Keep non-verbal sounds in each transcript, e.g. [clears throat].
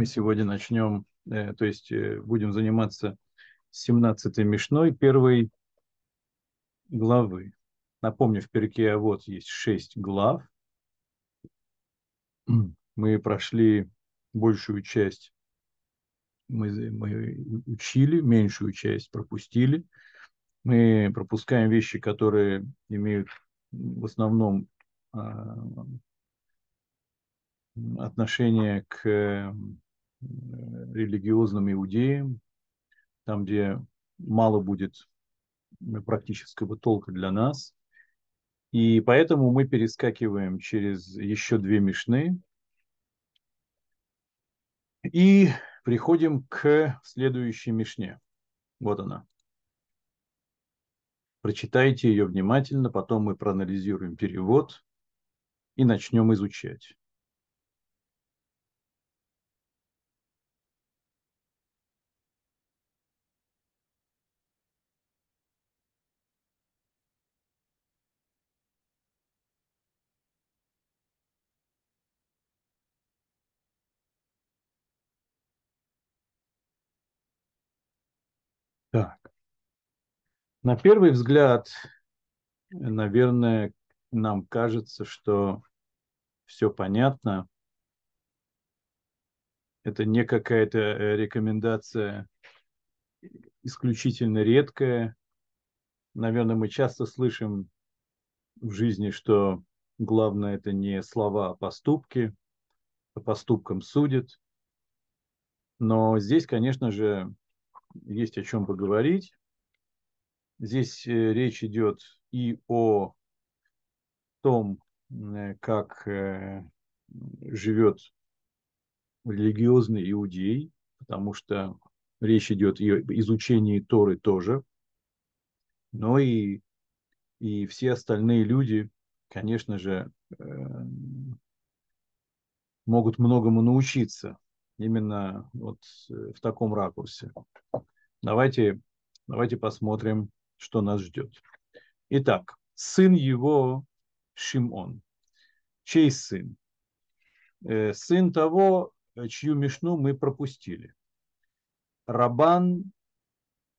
Мы сегодня начнем, э, то есть э, будем заниматься 17-й Мишной первой главы. Напомню, в перке вот есть шесть глав. Мы прошли большую часть, мы, мы учили, меньшую часть пропустили. Мы пропускаем вещи, которые имеют в основном а, отношение к религиозным иудеям, там, где мало будет практического толка для нас. И поэтому мы перескакиваем через еще две мешны и приходим к следующей мишне. Вот она. Прочитайте ее внимательно, потом мы проанализируем перевод и начнем изучать. Так. На первый взгляд, наверное, нам кажется, что все понятно. Это не какая-то э, рекомендация исключительно редкая. Наверное, мы часто слышим в жизни, что главное это не слова, а поступки. По поступкам судят. Но здесь, конечно же, есть о чем поговорить. Здесь э, речь идет и о том, э, как э, живет религиозный иудей, потому что речь идет и о изучении Торы тоже, но и, и все остальные люди, конечно же, могут многому научиться именно вот в таком ракурсе. Давайте, давайте посмотрим, что нас ждет. Итак, сын его Шимон. Чей сын? Э, сын того, чью мишну мы пропустили. Рабан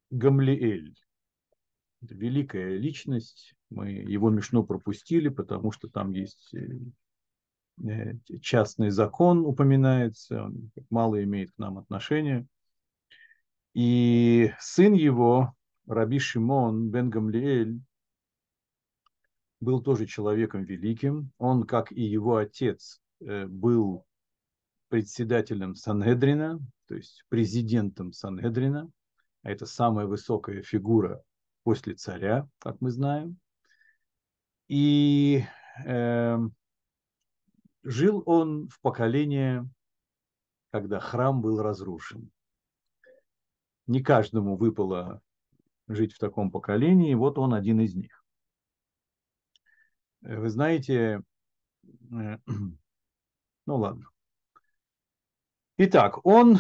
Гамлиэль. Великая личность. Мы его мишну пропустили, потому что там есть э, э, частный закон упоминается, он мало имеет к нам отношения. И сын его, Раби Шимон бен Гамлиэль, был тоже человеком великим. Он, как и его отец, э, был председателем Санедрина, то есть президентом Санедрина. А это самая высокая фигура после царя, как мы знаем. И э, жил он в поколении, когда храм был разрушен не каждому выпало жить в таком поколении, вот он один из них. Вы знаете, э, [clears throat] ну ладно. Итак, он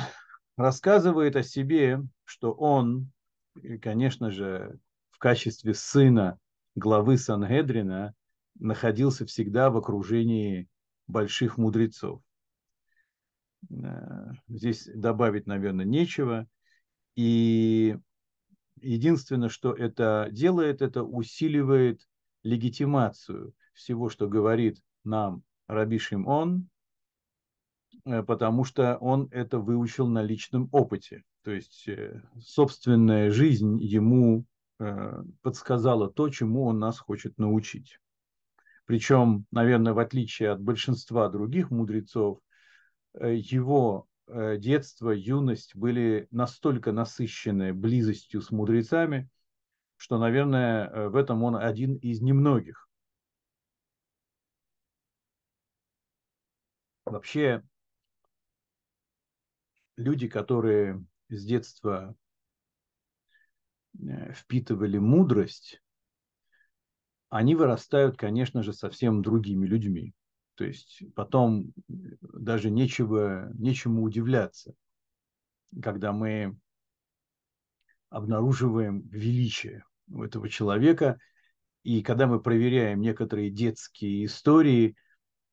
рассказывает о себе, что он, конечно же, в качестве сына главы Сангедрина находился всегда в окружении больших мудрецов. Э, здесь добавить, наверное, нечего – и единственное, что это делает, это усиливает легитимацию всего, что говорит нам Раби Шимон, э, потому что он это выучил на личном опыте. То есть э, собственная жизнь ему э, подсказала то, чему он нас хочет научить. Причем, наверное, в отличие от большинства других мудрецов, его детство, юность были настолько насыщены близостью с мудрецами, что, наверное, э, в этом он один из немногих. Вообще, люди, которые с детства э, впитывали мудрость, они вырастают, конечно же, совсем другими людьми. То есть потом даже нечего, нечему удивляться, когда мы обнаруживаем величие у этого человека, и когда мы проверяем некоторые детские истории,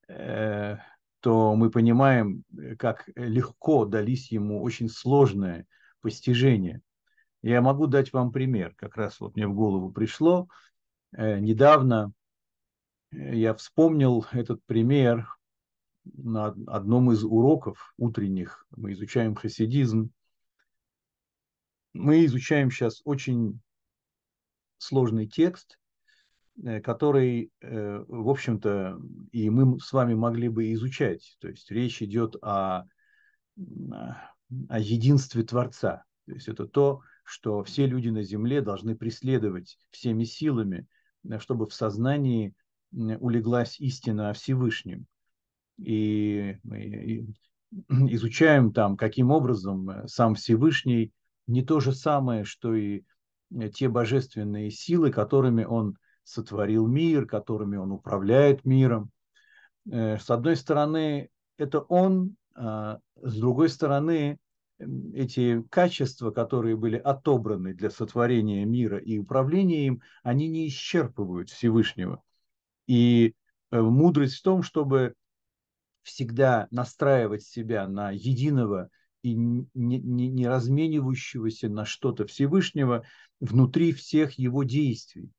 э, то мы понимаем, как легко дались ему очень сложные постижения. Я могу дать вам пример, как раз вот мне в голову пришло. Недавно я вспомнил этот пример на одном из уроков утренних. Мы изучаем хасидизм. Мы изучаем сейчас очень сложный текст, э, который, э, в общем-то, и мы с вами могли бы изучать. То есть речь идет о, о единстве Творца. То есть это то, что все люди на Земле должны преследовать всеми силами, э, чтобы в сознании улеглась истина о Всевышнем. И мы [clears throat] изучаем там, каким образом сам Всевышний не то же самое, что и те божественные силы, которыми он сотворил мир, которыми он управляет миром. Э, с одной стороны, это он, а с другой стороны, эти качества, которые были отобраны для сотворения мира и управления им, они не исчерпывают Всевышнего. И э, мудрость в том, чтобы всегда настраивать себя на единого и не, не, не разменивающегося на что-то Всевышнего внутри всех его действий,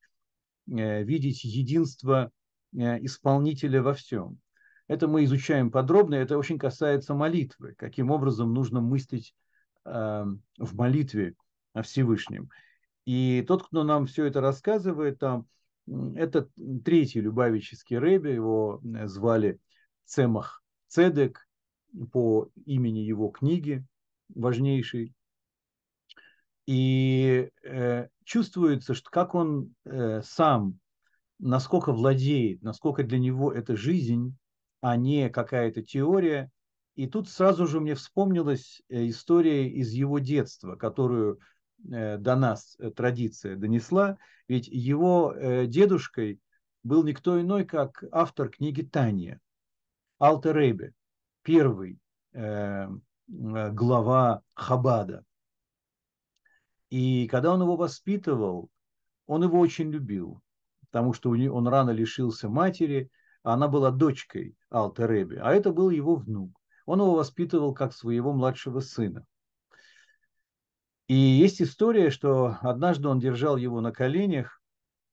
э, видеть единство э, исполнителя во всем. Это мы изучаем подробно, это очень касается молитвы, каким образом нужно мыслить э, в молитве о Всевышнем. И тот, кто нам все это рассказывает, там, это третий любавический рэбе, его звали Цемах Цедек, по имени его книги важнейшей. И э, чувствуется, что как он э, сам, насколько владеет, насколько для него это жизнь, а не какая-то теория. И тут сразу же мне вспомнилась э, история из его детства, которую э, до нас э, традиция донесла. Ведь его э, дедушкой был никто иной, как автор книги Таня, Алтер Рейбе первый э, глава Хабада. И когда он его воспитывал, он его очень любил, потому что он рано лишился матери, а она была дочкой Алтереби, а это был его внук. Он его воспитывал как своего младшего сына. И есть история, что однажды он держал его на коленях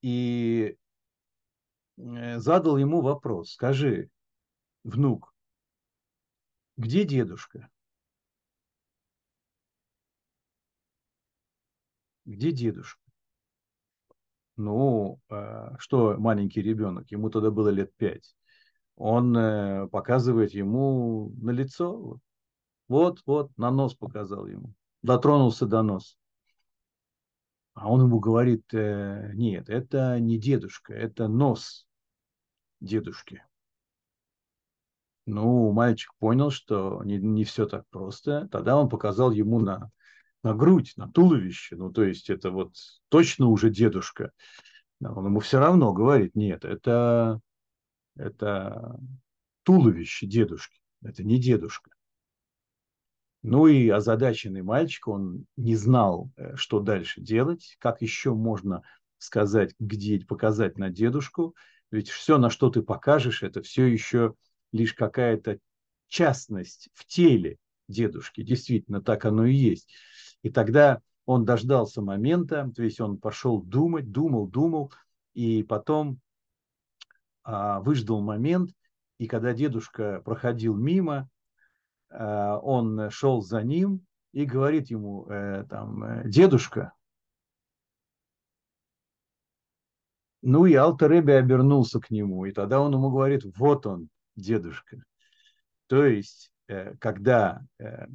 и э, задал ему вопрос. Скажи, внук, где дедушка? Где дедушка? Ну, а, что маленький ребенок, ему тогда было лет пять. Он э, показывает ему на лицо. Вот, вот, на нос показал ему. Дотронулся до носа. А он ему говорит, э, нет, это не дедушка, это нос дедушки. Ну, мальчик понял, что не, не все так просто. Тогда он показал ему на, на грудь, на туловище. Ну, то есть это вот точно уже дедушка. Он ему все равно говорит, нет, это, это туловище дедушки, это не дедушка. Ну и озадаченный мальчик, он не знал, э, что дальше делать, как еще можно сказать, где показать на дедушку. Ведь все, на что ты покажешь, это все еще лишь какая-то частность в теле дедушки. Действительно, так оно и есть. И тогда он дождался момента, то есть он пошел думать, думал, думал, и потом а, выждал момент, и когда дедушка проходил мимо, он шел за ним и говорит ему, э, там, э, дедушка, ну и Алтаребе обернулся к нему, и тогда он ему говорит, вот он, дедушка. То есть, э, когда, э,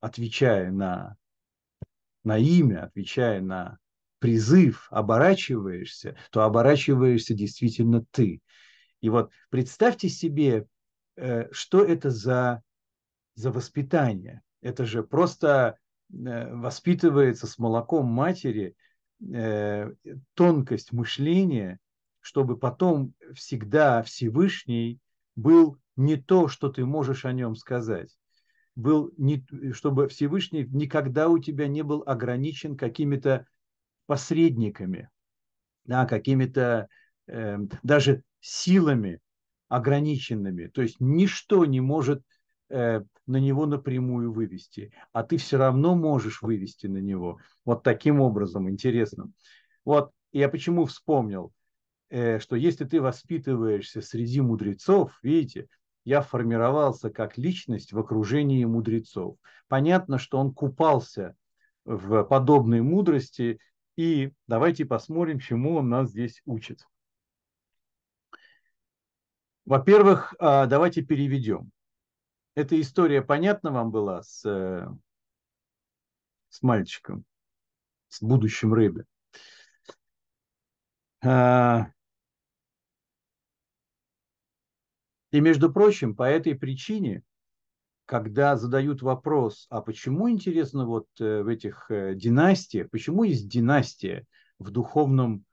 отвечая на, на имя, отвечая на призыв, оборачиваешься, то оборачиваешься действительно ты. И вот представьте себе, э, что это за, за воспитание. Это же просто воспитывается с молоком матери тонкость мышления, чтобы потом всегда Всевышний был не то, что ты можешь о нем сказать. Был не, чтобы Всевышний никогда у тебя не был ограничен какими-то посредниками, да, какими-то э, даже силами, ограниченными. То есть ничто не может э, на него напрямую вывести, а ты все равно можешь вывести на него. Вот таким образом, интересно. Вот я почему вспомнил, э, что если ты воспитываешься среди мудрецов, видите, я формировался как личность в окружении мудрецов. Понятно, что он купался в подобной мудрости, и давайте посмотрим, чему он нас здесь учит. Во-первых, а, давайте переведем. Эта история понятна вам была с, э, с мальчиком, с будущим рыбой? А, и, между прочим, по этой причине, когда задают вопрос, а почему, интересно, вот э, в этих э, династиях, почему есть династия в духовном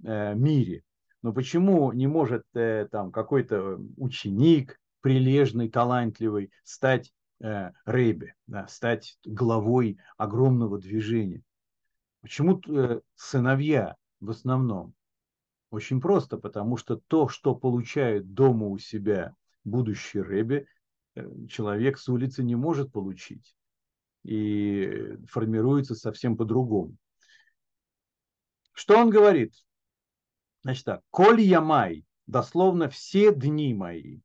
мире? Но почему не может э, там какой-то ученик прилежный, талантливый стать э, рэбе, да, стать главой огромного движения? Почему э, сыновья в основном? Очень просто, потому что то, что получает дома у себя будущий рэбе, э, человек с улицы не может получить и формируется совсем по-другому. Что он говорит? Значит так, коль я май, дословно все дни мои.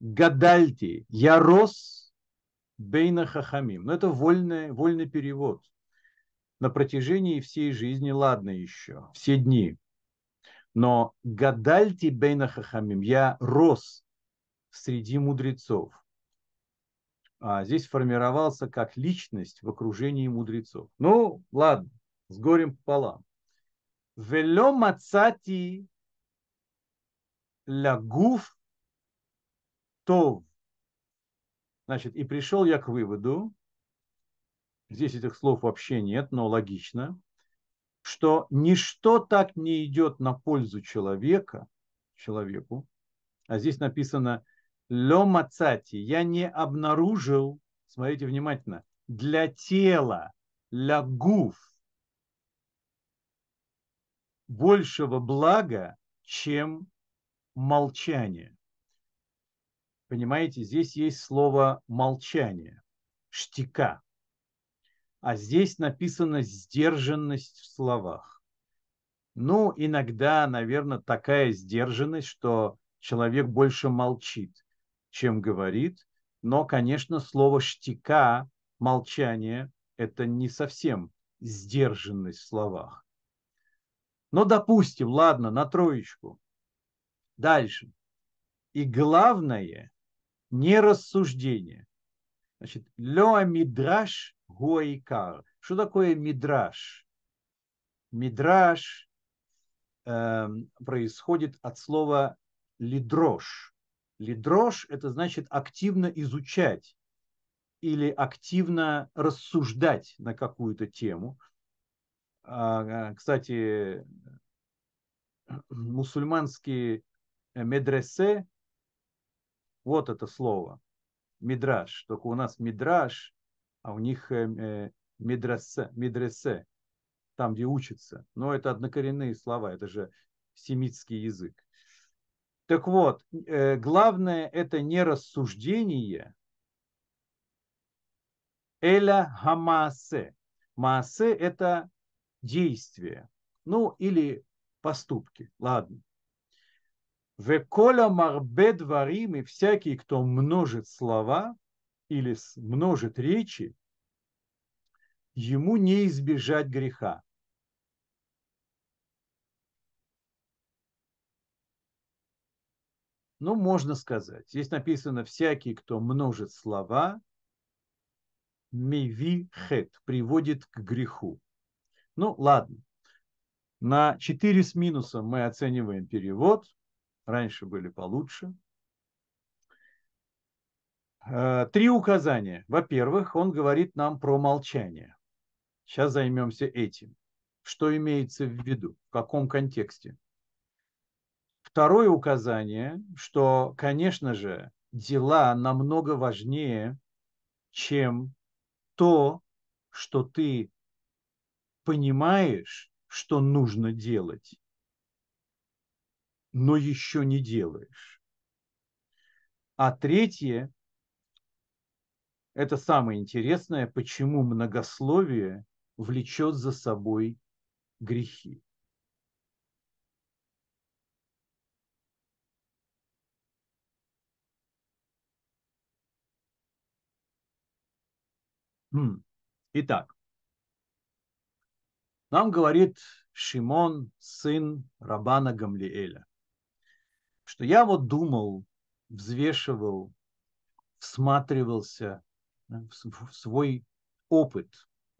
Гадальти, я рос бейна хахамим. Но это вольный, вольный перевод. На протяжении всей жизни, ладно еще, все дни. Но гадальти бейна хахамим, я рос среди мудрецов. А здесь формировался как личность в окружении мудрецов. Ну, ладно, с горем пополам. Вело мацати лагуф тов. Значит, и пришел я к выводу, здесь этих слов вообще нет, но логично, что ничто так не идет на пользу человека, человеку, а здесь написано ло мацати, я не обнаружил, смотрите внимательно, для тела, лагуф, большего блага, чем молчание. Понимаете, здесь есть слово молчание, штика. А здесь написано сдержанность в словах. Ну, иногда, наверное, такая сдержанность, что человек больше молчит, чем говорит. Но, конечно, слово штика, молчание, это не совсем сдержанность в словах. Но допустим, ладно, на троечку. Дальше. И главное, не рассуждение. Значит, леа мидраш гуайкар. Что такое мидраш? Мидраш э, происходит от слова лидрош. Лидрош – это значит активно изучать или активно рассуждать на какую-то тему – кстати, [clears throat] мусульманские медресе, вот это слово, мидраш. Только у нас мидраш, а у них э, э, медресе, медресе, там, где учатся. Но это однокоренные слова, это же семитский язык. Так вот, э, главное это не рассуждение, эля хамасе. Маасе – это действия, ну или поступки, ладно. Веколя марбе дворим, и всякий, кто множит слова или множит речи, ему не избежать греха. Ну, можно сказать. Здесь написано, всякий, кто множит слова, миви хет, приводит к греху. Ну, ладно. На 4 с минусом мы оцениваем перевод. Раньше были получше. Э, три указания. Во-первых, он говорит нам про молчание. Сейчас займемся этим. Что имеется в виду? В каком контексте? Второе указание, что, конечно же, дела намного важнее, чем то, что ты понимаешь, что нужно делать. но еще не делаешь. А третье, это самое интересное, почему многословие влечет за собой грехи. Итак, нам говорит Шимон, сын Рабана Гамлиэля, что я вот думал, взвешивал, всматривался в свой опыт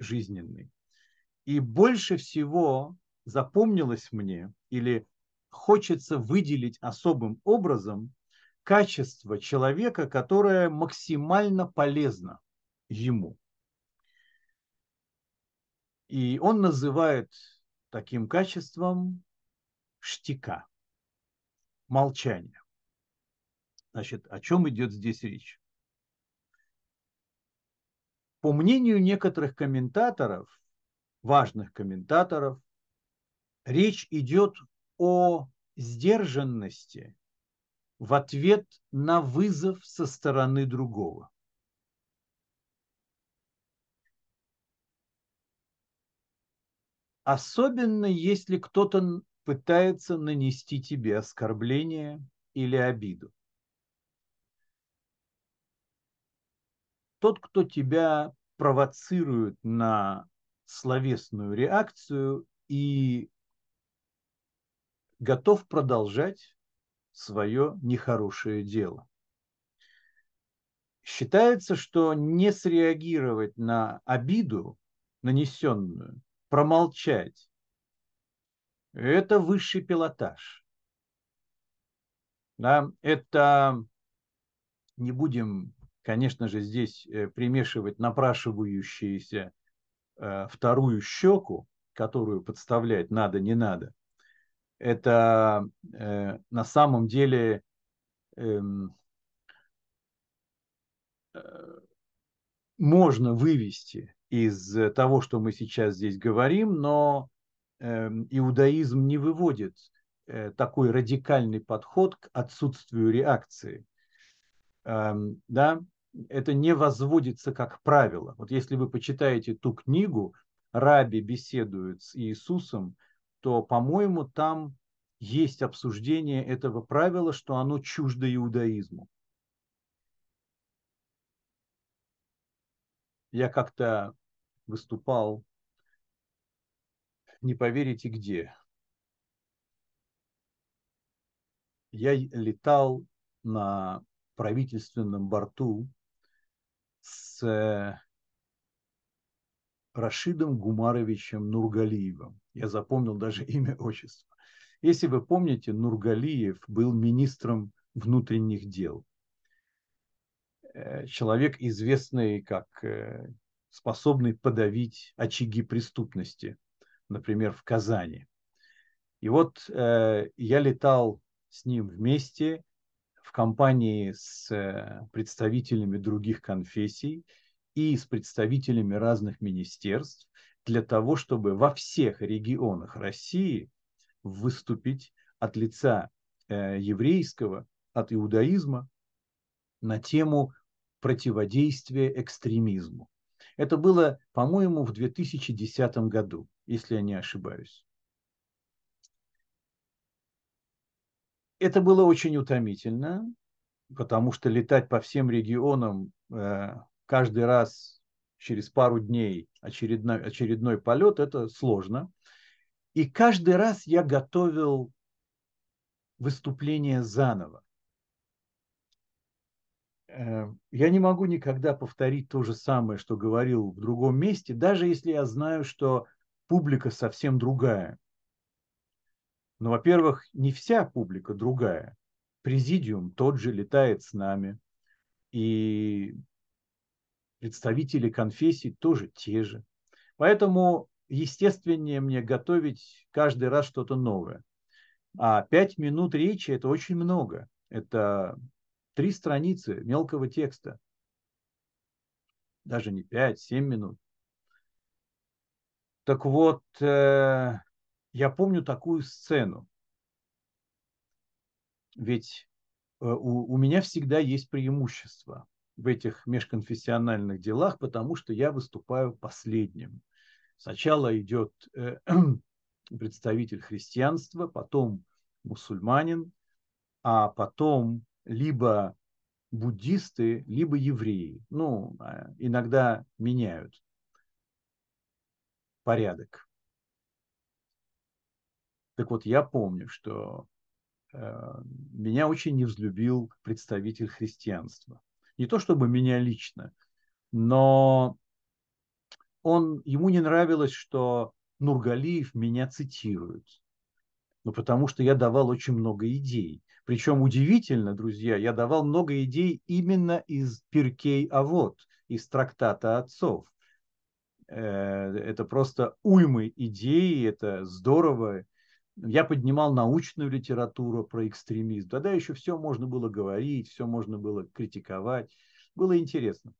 жизненный. И больше всего запомнилось мне или хочется выделить особым образом качество человека, которое максимально полезно ему. И он называет таким качеством штика, молчание. Значит, о чем идет здесь речь? По мнению некоторых комментаторов, важных комментаторов, речь идет о сдержанности в ответ на вызов со стороны другого. Особенно если кто-то пытается нанести тебе оскорбление или обиду. Тот, кто тебя провоцирует на словесную реакцию и готов продолжать свое нехорошее дело. Считается, что не среагировать на обиду, нанесенную, промолчать. Это высший пилотаж. Да, это не будем, конечно же, здесь э, примешивать напрашивающиеся э, вторую щеку, которую подставлять надо, не надо. Это э, на самом деле эм, можно вывести из того, что мы сейчас здесь говорим, но э, иудаизм не выводит э, такой радикальный подход к отсутствию реакции. Э, да? Это не возводится как правило. Вот если вы почитаете ту книгу, Раби беседует с Иисусом, то, по-моему, там есть обсуждение этого правила, что оно чуждо иудаизму. Я как-то выступал, не поверите где. Я летал на правительственном борту с э, Рашидом Гумаровичем Нургалиевым. Я запомнил даже [laughs] имя, отчество. Если вы помните, Нургалиев был министром внутренних дел. Э, человек, известный как э, способный подавить очаги преступности, например, в Казани. И вот э, я летал с ним вместе в компании с представителями других конфессий и с представителями разных министерств для того, чтобы во всех регионах России выступить от лица еврейского, от иудаизма на тему противодействия экстремизму. Это было, по-моему, в 2010 году, если я не ошибаюсь. Это было очень утомительно, потому что летать по всем регионам э, каждый раз через пару дней очередной, очередной полет – это сложно. И каждый раз я готовил выступление заново. Э, я не могу никогда повторить то же самое, что говорил в другом месте, даже если я знаю, что публика совсем другая. Но, во-первых, не вся публика другая. Президиум тот же летает с нами. И представители конфессий тоже те же. Поэтому естественнее мне готовить каждый раз что-то новое. А пять минут речи – это очень много. Это три страницы мелкого текста. Даже не пять, семь минут. Так вот, э, я помню такую сцену. ведь э, у, у меня всегда есть преимущество в этих межконфессиональных делах, потому что я выступаю последним. Сначала идет э, [clears throat] представитель христианства, потом мусульманин, а потом либо буддисты, либо евреи. Ну, а, иногда меняют порядок. Так вот, я помню, что э, меня очень не взлюбил представитель христианства. Не то чтобы меня лично, но он, ему не нравилось, что Нургалиев меня цитирует. Ну, потому что я давал очень много идей. Причем удивительно, друзья, я давал много идей именно из Пиркей Авод, из трактата отцов. Э, это просто уймы идей, это здорово. Я поднимал научную литературу про экстремизм. Тогда еще все можно было говорить, все можно было критиковать. Было интересно.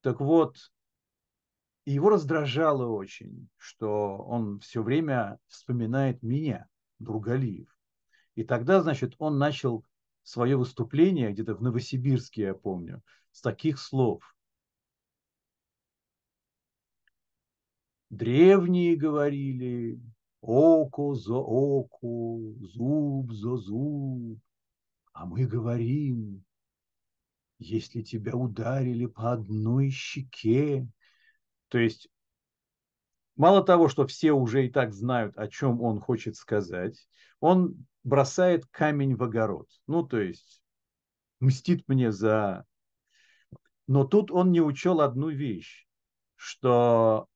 Так вот, его раздражало очень, что он все время вспоминает меня, Другалиев. И тогда, значит, он начал свое выступление где-то в Новосибирске, я помню, с таких слов. Древние говорили, око за око, зуб за зуб. А мы говорим, если тебя ударили по одной щеке. То есть мало того, что все уже и так знают, о чем он хочет сказать, он бросает камень в огород. Ну, то есть мстит мне за... Но тут он не учел одну вещь, что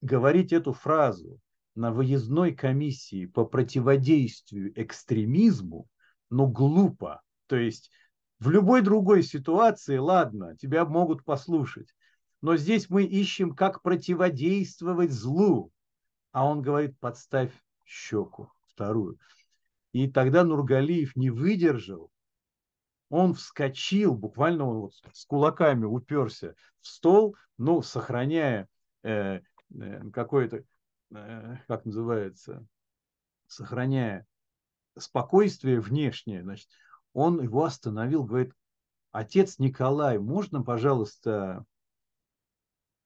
говорить эту фразу на выездной комиссии по противодействию экстремизму, ну, глупо. То есть в любой другой ситуации, ладно, тебя могут послушать. Но здесь мы ищем, как противодействовать злу. А он говорит, подставь щеку вторую. И тогда Нургалиев не выдержал, он вскочил, буквально он вот с кулаками уперся в стол, ну, сохраняя э, э, какое-то, э, как называется, сохраняя спокойствие внешнее, значит, он его остановил, говорит, отец Николай, можно, пожалуйста,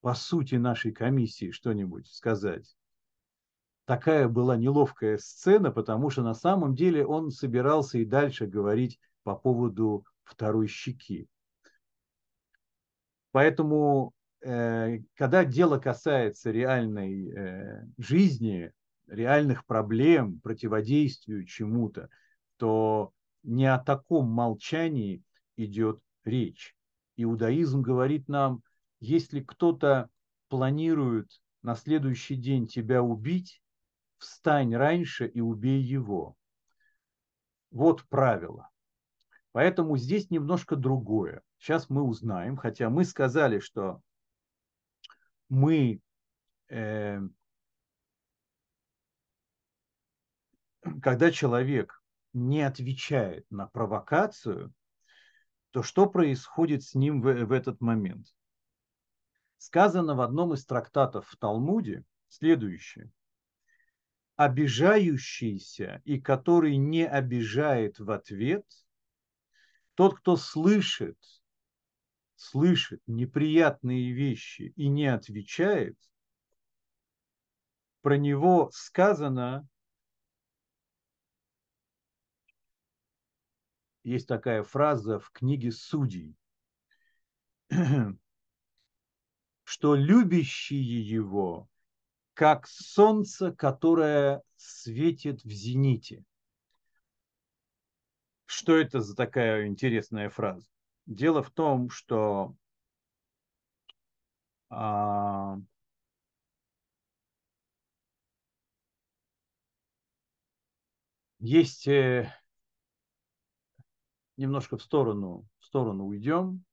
по сути нашей комиссии что-нибудь сказать? Такая была неловкая сцена, потому что на самом деле он собирался и дальше говорить по поводу второй щеки. Поэтому, э, когда дело касается реальной э, жизни, реальных проблем, противодействию чему-то, то не о таком молчании идет речь. Иудаизм говорит нам, если кто-то планирует на следующий день тебя убить, встань раньше и убей его. Вот правило. Поэтому здесь немножко другое. Сейчас мы узнаем, хотя мы сказали, что мы э, когда человек не отвечает на провокацию, то что происходит с ним в, в этот момент? Сказано в одном из трактатов в Талмуде следующее обижающийся и который не обижает в ответ, тот, кто слышит, слышит неприятные вещи и не отвечает, про него сказано, есть такая фраза в книге Судей, [clears throat] что любящие его как солнце, которое светит в зените. Что это за такая интересная фраза? Дело в том, что а, есть э, немножко в сторону, в сторону уйдем.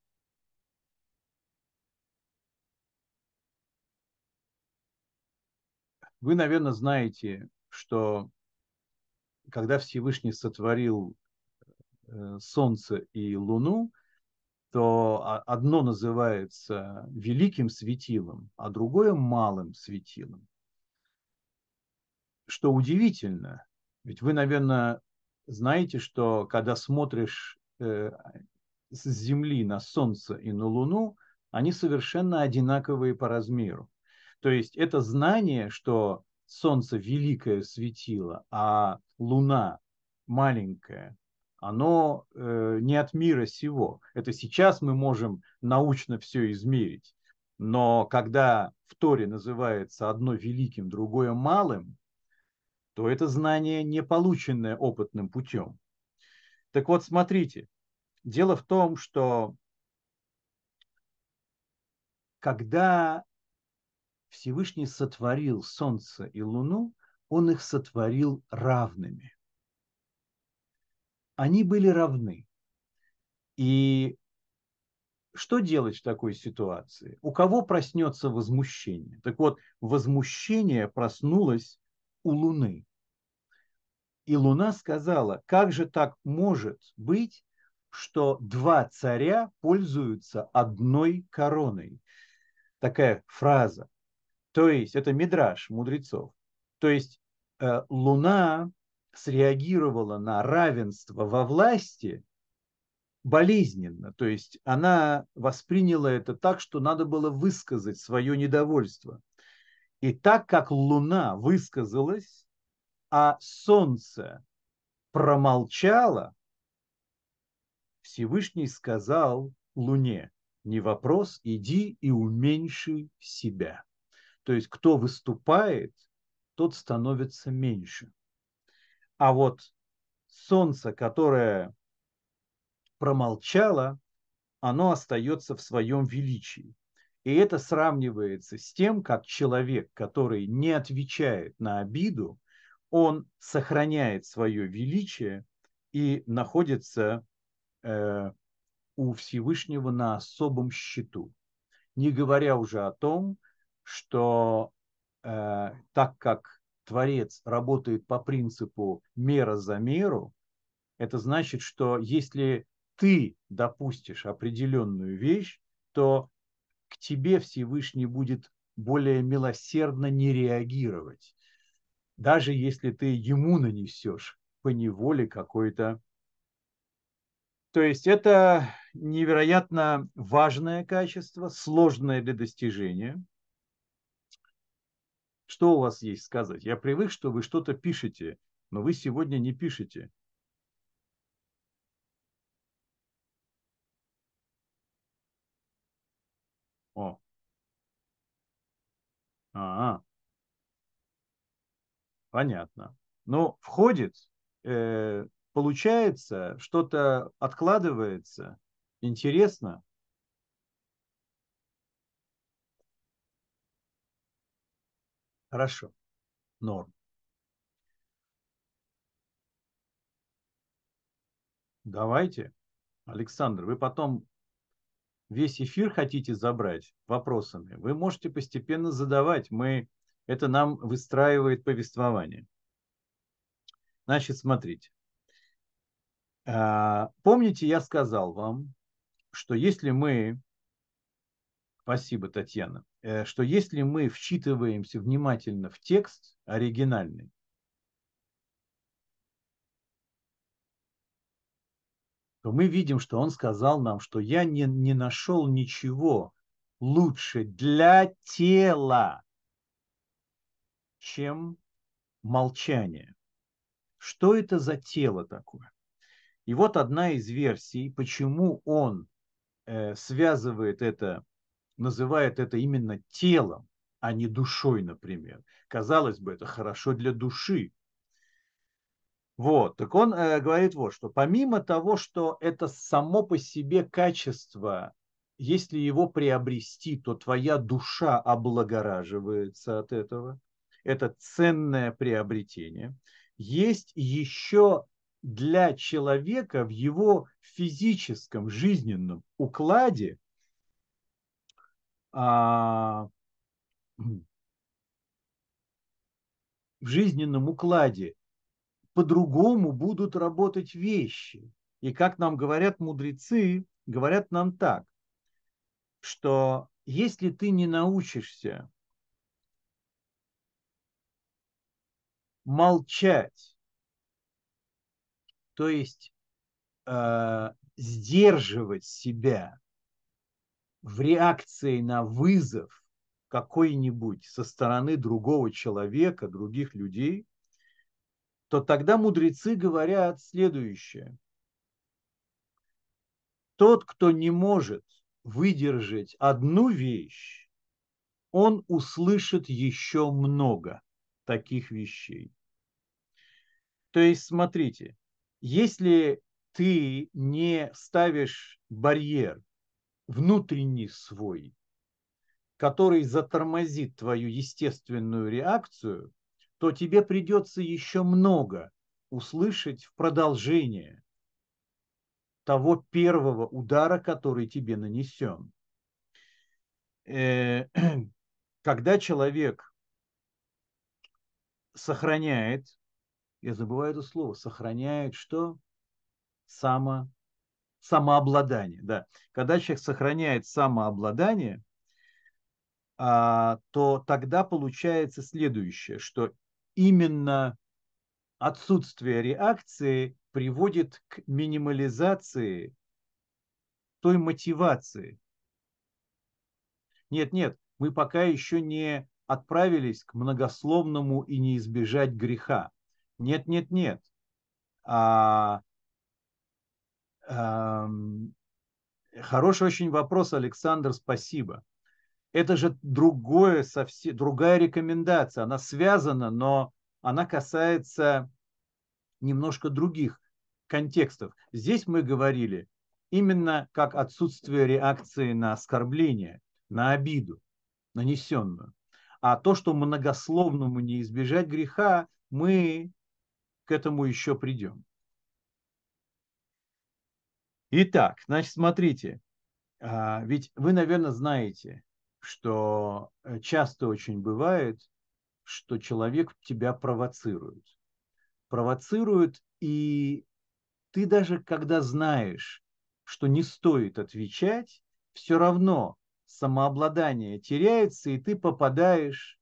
Вы, наверное, знаете, что когда Всевышний сотворил э, Солнце и Луну, то одно называется великим светилом, а другое малым светилом. Что удивительно, ведь вы, наверное, знаете, что когда смотришь э, с Земли на Солнце и на Луну, они совершенно одинаковые по размеру. То есть это знание, что Солнце великое светило, а Луна маленькая, оно э, не от мира сего. Это сейчас мы можем научно все измерить. Но когда в Торе называется одно великим, другое малым, то это знание не полученное опытным путем. Так вот, смотрите, дело в том, что когда Всевышний сотворил Солнце и Луну, он их сотворил равными. Они были равны. И что делать в такой ситуации? У кого проснется возмущение? Так вот, возмущение проснулось у Луны. И Луна сказала, как же так может быть, что два царя пользуются одной короной? Такая фраза. То есть это мидраж мудрецов. То есть э, Луна среагировала на равенство во власти болезненно. То есть она восприняла это так, что надо было высказать свое недовольство. И так как Луна высказалась, а Солнце промолчало, Всевышний сказал Луне, не вопрос, иди и уменьши себя. То есть кто выступает, тот становится меньше. А вот солнце, которое промолчало, оно остается в своем величии. И это сравнивается с тем, как человек, который не отвечает на обиду, он сохраняет свое величие и находится э, у Всевышнего на особом счету. Не говоря уже о том, что э, так как Творец работает по принципу мера за меру, это значит, что если ты допустишь определенную вещь, то к тебе Всевышний будет более милосердно не реагировать, даже если ты ему нанесешь по неволе какой-то. То есть это невероятно важное качество, сложное для достижения – что у вас есть сказать? Я привык, что вы что-то пишете, но вы сегодня не пишете. О. А, понятно. Ну, входит, э, получается, что-то откладывается. Интересно. Хорошо. Норм. Давайте. Александр, вы потом весь эфир хотите забрать вопросами. Вы можете постепенно задавать. Мы, это нам выстраивает повествование. Значит, смотрите. А, помните, я сказал вам, что если мы Спасибо, Татьяна. Э, что если мы вчитываемся внимательно в текст оригинальный, то мы видим, что он сказал нам, что я не, не нашел ничего лучше для тела, чем молчание. Что это за тело такое? И вот одна из версий, почему он э, связывает это называет это именно телом, а не душой, например. Казалось бы, это хорошо для души. Вот, так он э, говорит вот, что помимо того, что это само по себе качество, если его приобрести, то твоя душа облагораживается от этого. Это ценное приобретение. Есть еще для человека в его физическом жизненном укладе а, в жизненном укладе по-другому будут работать вещи. И как нам говорят мудрецы, говорят нам так, что если ты не научишься молчать То есть э, сдерживать себя в реакции на вызов какой-нибудь со стороны другого человека, других людей, то тогда мудрецы говорят следующее. Тот, кто не может выдержать одну вещь, он услышит еще много таких вещей. То есть, смотрите, если ты не ставишь барьер внутренний свой, который затормозит твою естественную реакцию, то тебе придется еще много услышать в продолжение того первого удара, который тебе нанесен. Э, [clears throat] когда человек сохраняет, я забываю это слово, сохраняет что? Само, самообладание. Да. Когда человек сохраняет самообладание, а, то тогда получается следующее, что именно отсутствие реакции приводит к минимализации той мотивации. Нет, нет, мы пока еще не отправились к многословному и не избежать греха. Нет, нет, нет. А, хороший очень вопрос, Александр, спасибо. Это же другое, совсем, другая рекомендация. Она связана, но она касается немножко других контекстов. Здесь мы говорили именно как отсутствие реакции на оскорбление, на обиду, нанесенную. А то, что многословному не избежать греха, мы к этому еще придем. Итак, значит, смотрите, а, ведь вы, наверное, знаете, что э, часто очень бывает, что человек тебя провоцирует. Провоцирует, и ты даже когда знаешь, что не стоит отвечать, все равно самообладание теряется, и ты попадаешь...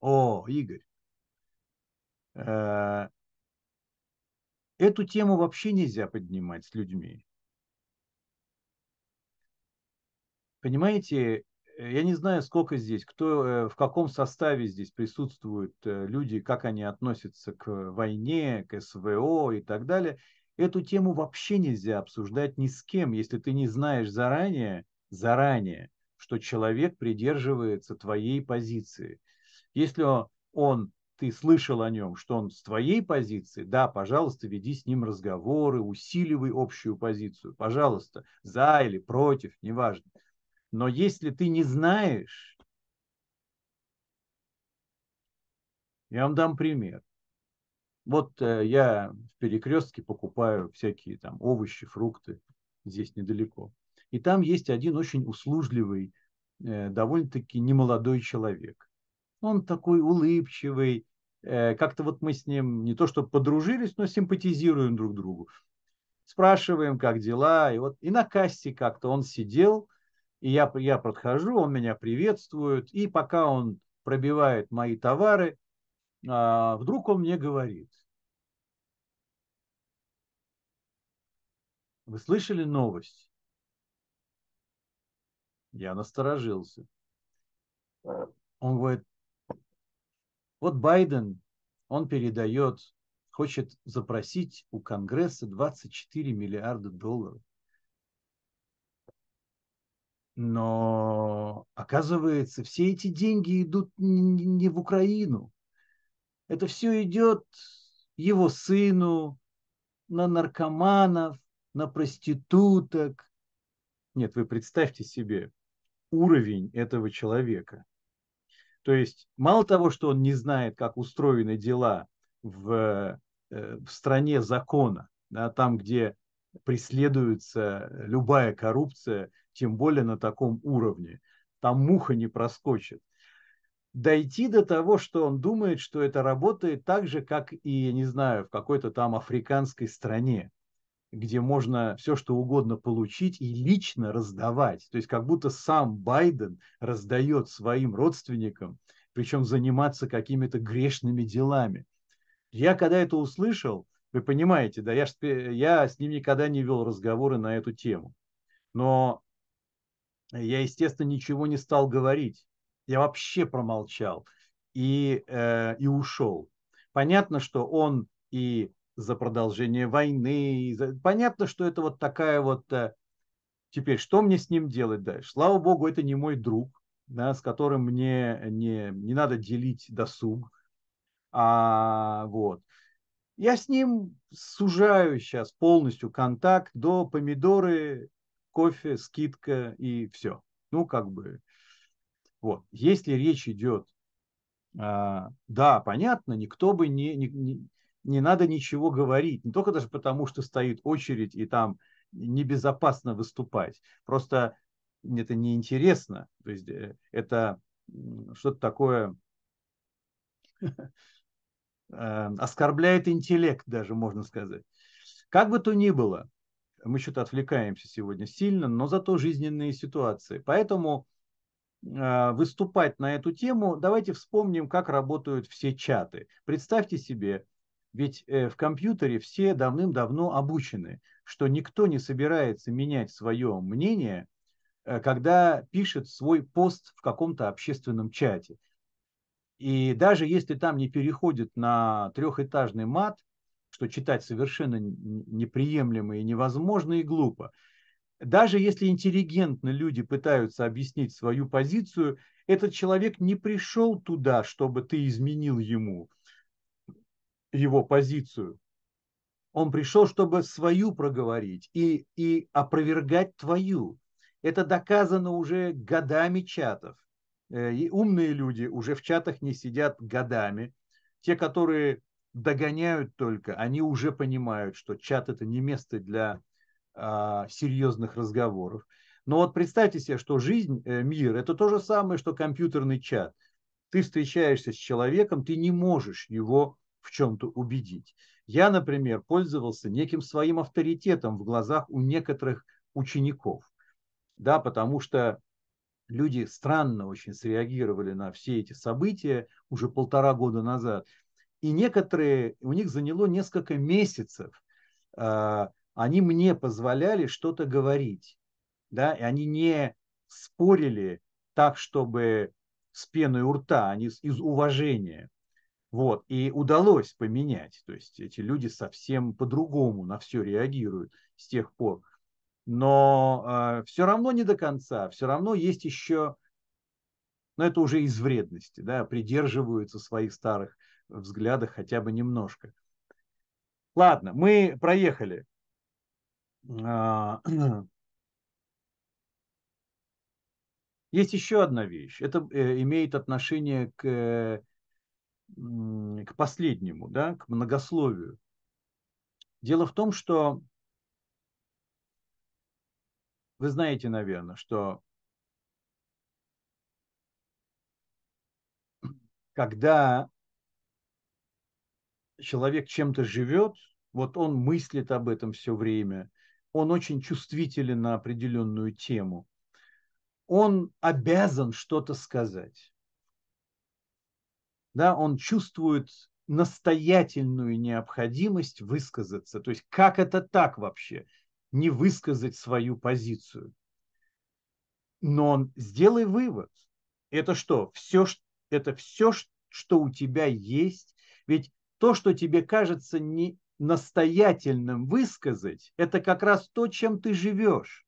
О, Игорь, э, эту тему вообще нельзя поднимать с людьми. Понимаете, э, я не знаю, сколько здесь, кто, э, в каком составе здесь присутствуют э, люди, как они относятся к войне, к СВО и так далее. Эту тему вообще нельзя обсуждать ни с кем, если ты не знаешь заранее, заранее, что человек придерживается твоей позиции. Если он, ты слышал о нем, что он с твоей позиции, да, пожалуйста, веди с ним разговоры, усиливай общую позицию, пожалуйста, за или против, неважно. Но если ты не знаешь, я вам дам пример. Вот э, я в перекрестке покупаю всякие там овощи, фрукты здесь недалеко. И там есть один очень услужливый, э, довольно-таки немолодой человек. Он такой улыбчивый, как-то вот мы с ним не то что подружились, но симпатизируем друг другу. Спрашиваем, как дела. И вот и на кассе как-то он сидел, и я, я подхожу, он меня приветствует, и пока он пробивает мои товары, а, вдруг он мне говорит, вы слышали новость? Я насторожился. Он говорит, вот Байден, он передает, хочет запросить у Конгресса 24 миллиарда долларов. Но оказывается, все эти деньги идут не в Украину. Это все идет его сыну, на наркоманов, на проституток. Нет, вы представьте себе уровень этого человека. То есть мало того, что он не знает, как устроены дела в, э, в стране закона, да, там, где преследуется любая коррупция, тем более на таком уровне. Там муха не проскочит. Дойти до того, что он думает, что это работает так же, как и, я не знаю, в какой-то там африканской стране, где можно все, что угодно получить и лично раздавать. То есть как будто сам Байден раздает своим родственникам, причем заниматься какими-то грешными делами. Я когда это услышал, вы понимаете, да, я, я с ним никогда не вел разговоры на эту тему. Но я, естественно, ничего не стал говорить. Я вообще промолчал и, э, и ушел. Понятно, что он и за продолжение войны, за... понятно, что это вот такая вот... Э, теперь, что мне с ним делать дальше? Слава богу, это не мой друг, да, с которым мне не, не надо делить досуг. А, вот. Я с ним сужаю сейчас полностью контакт до помидоры, кофе, скидка и все. Ну, как бы, вот. Если речь идет, а, да, понятно, никто бы не, не, не, не надо ничего говорить, не только даже потому, что стоит очередь и там небезопасно выступать. Просто это неинтересно. То есть э, это что-то такое [laughs] Э, оскорбляет интеллект даже, можно сказать. Как бы то ни было, мы что-то отвлекаемся сегодня сильно, но зато жизненные ситуации. Поэтому э, выступать на эту тему, давайте вспомним, как работают все чаты. Представьте себе, ведь э, в компьютере все давным-давно обучены, что никто не собирается менять свое мнение, когда пишет свой пост в каком-то общественном чате. И даже если там не переходит на трехэтажный мат, что читать совершенно неприемлемо и невозможно и глупо, даже если интеллигентно люди пытаются объяснить свою позицию, этот человек не пришел туда, чтобы ты изменил ему его позицию. Он пришел, чтобы свою проговорить и, и опровергать твою. Это доказано уже годами чатов. Э, и умные люди уже в чатах не сидят годами. Те, которые догоняют только, они уже понимают, что чат это не место для а, серьезных разговоров. Но вот представьте себе, что жизнь, э, мир, это то же самое, что компьютерный чат. Ты встречаешься с человеком, ты не можешь его в чем-то убедить. Я, например, пользовался неким своим авторитетом в глазах у некоторых учеников. Да, потому что люди странно очень среагировали на все эти события уже полтора года назад. И некоторые, у них заняло несколько месяцев, а, они мне позволяли что-то говорить. Да? И они не спорили так, чтобы с пеной у рта, они из уважения. Вот. И удалось поменять. То есть эти люди совсем по-другому на все реагируют с тех пор но э, а, все равно не до конца, все равно есть еще, но это уже из вредности, да, придерживаются своих старых взглядов хотя бы немножко. Ладно, мы проехали. А, [clears throat] есть еще одна вещь. Это э, имеет отношение к, к последнему, да, к многословию. Дело в том, что вы знаете, наверное, что [clears throat] когда человек чем-то живет, вот он мыслит об этом все время, он очень чувствителен на определенную тему, он обязан что-то сказать. Да, он чувствует настоятельную необходимость высказаться. То есть как это так вообще? не высказать свою позицию. Но сделай вывод. Это что? Все, это все, что у тебя есть. Ведь то, что тебе кажется не настоятельным высказать, это как раз то, чем ты живешь.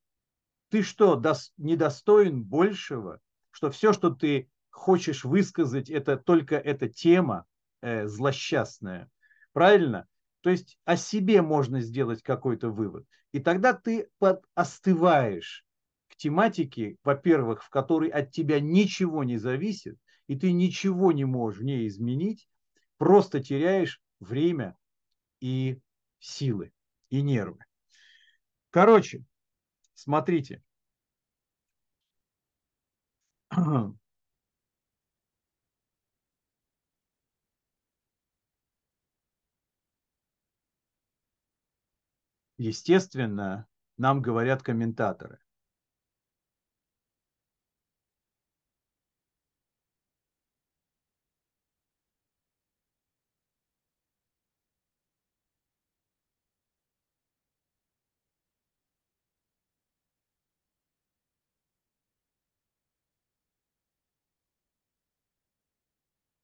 Ты что, недостоин большего? Что все, что ты хочешь высказать, это только эта тема э, злосчастная. Правильно? То есть о себе можно сделать какой-то вывод. И тогда ты остываешь к тематике, во-первых, в которой от тебя ничего не зависит, и ты ничего не можешь в ней изменить, просто теряешь время и силы, и нервы. Короче, смотрите. естественно, нам говорят комментаторы.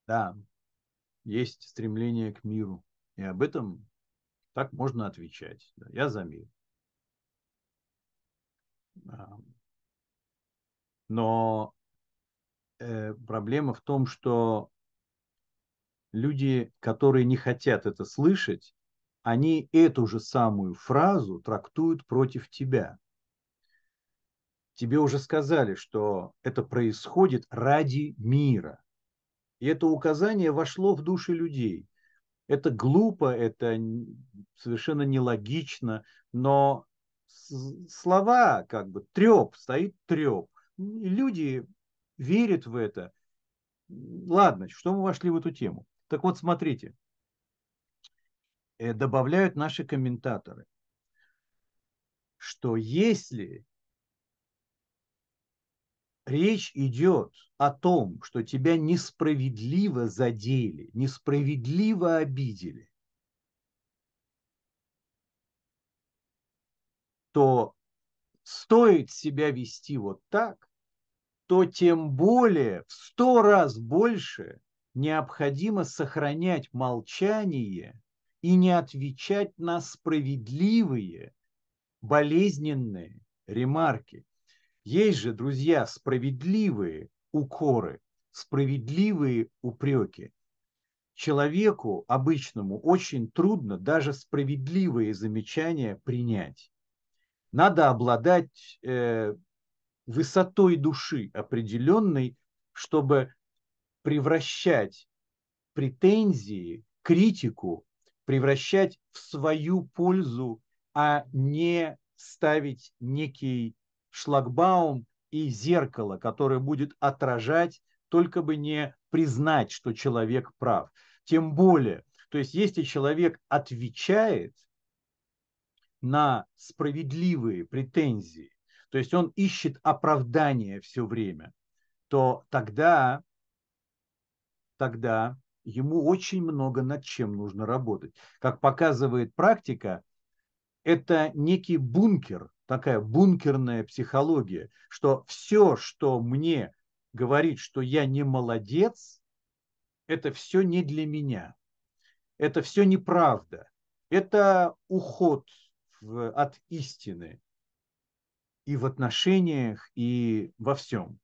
Да, есть стремление к миру. И об этом так можно отвечать. Да, я за мир. Но э, проблема в том, что люди, которые не хотят это слышать, они эту же самую фразу трактуют против тебя. Тебе уже сказали, что это происходит ради мира. И это указание вошло в души людей. Это глупо, это совершенно нелогично, но слова как бы треп, стоит треп. Люди верят в это. Ладно, что мы вошли в эту тему? Так вот, смотрите, э, добавляют наши комментаторы, что если речь идет о том, что тебя несправедливо задели, несправедливо обидели, то стоит себя вести вот так, то тем более в сто раз больше необходимо сохранять молчание и не отвечать на справедливые, болезненные ремарки. Есть же, друзья, справедливые укоры, справедливые упреки. Человеку обычному очень трудно даже справедливые замечания принять. Надо обладать э, высотой души определенной, чтобы превращать претензии, критику, превращать в свою пользу, а не ставить некий шлагбаум и зеркало, которое будет отражать, только бы не признать, что человек прав. Тем более, то есть если человек отвечает на справедливые претензии, то есть он ищет оправдание все время, то тогда, тогда ему очень много над чем нужно работать. Как показывает практика, это некий бункер, такая бункерная психология, что все, что мне говорит, что я не молодец, это все не для меня. Это все неправда. Это уход в, от истины и в отношениях, и во всем.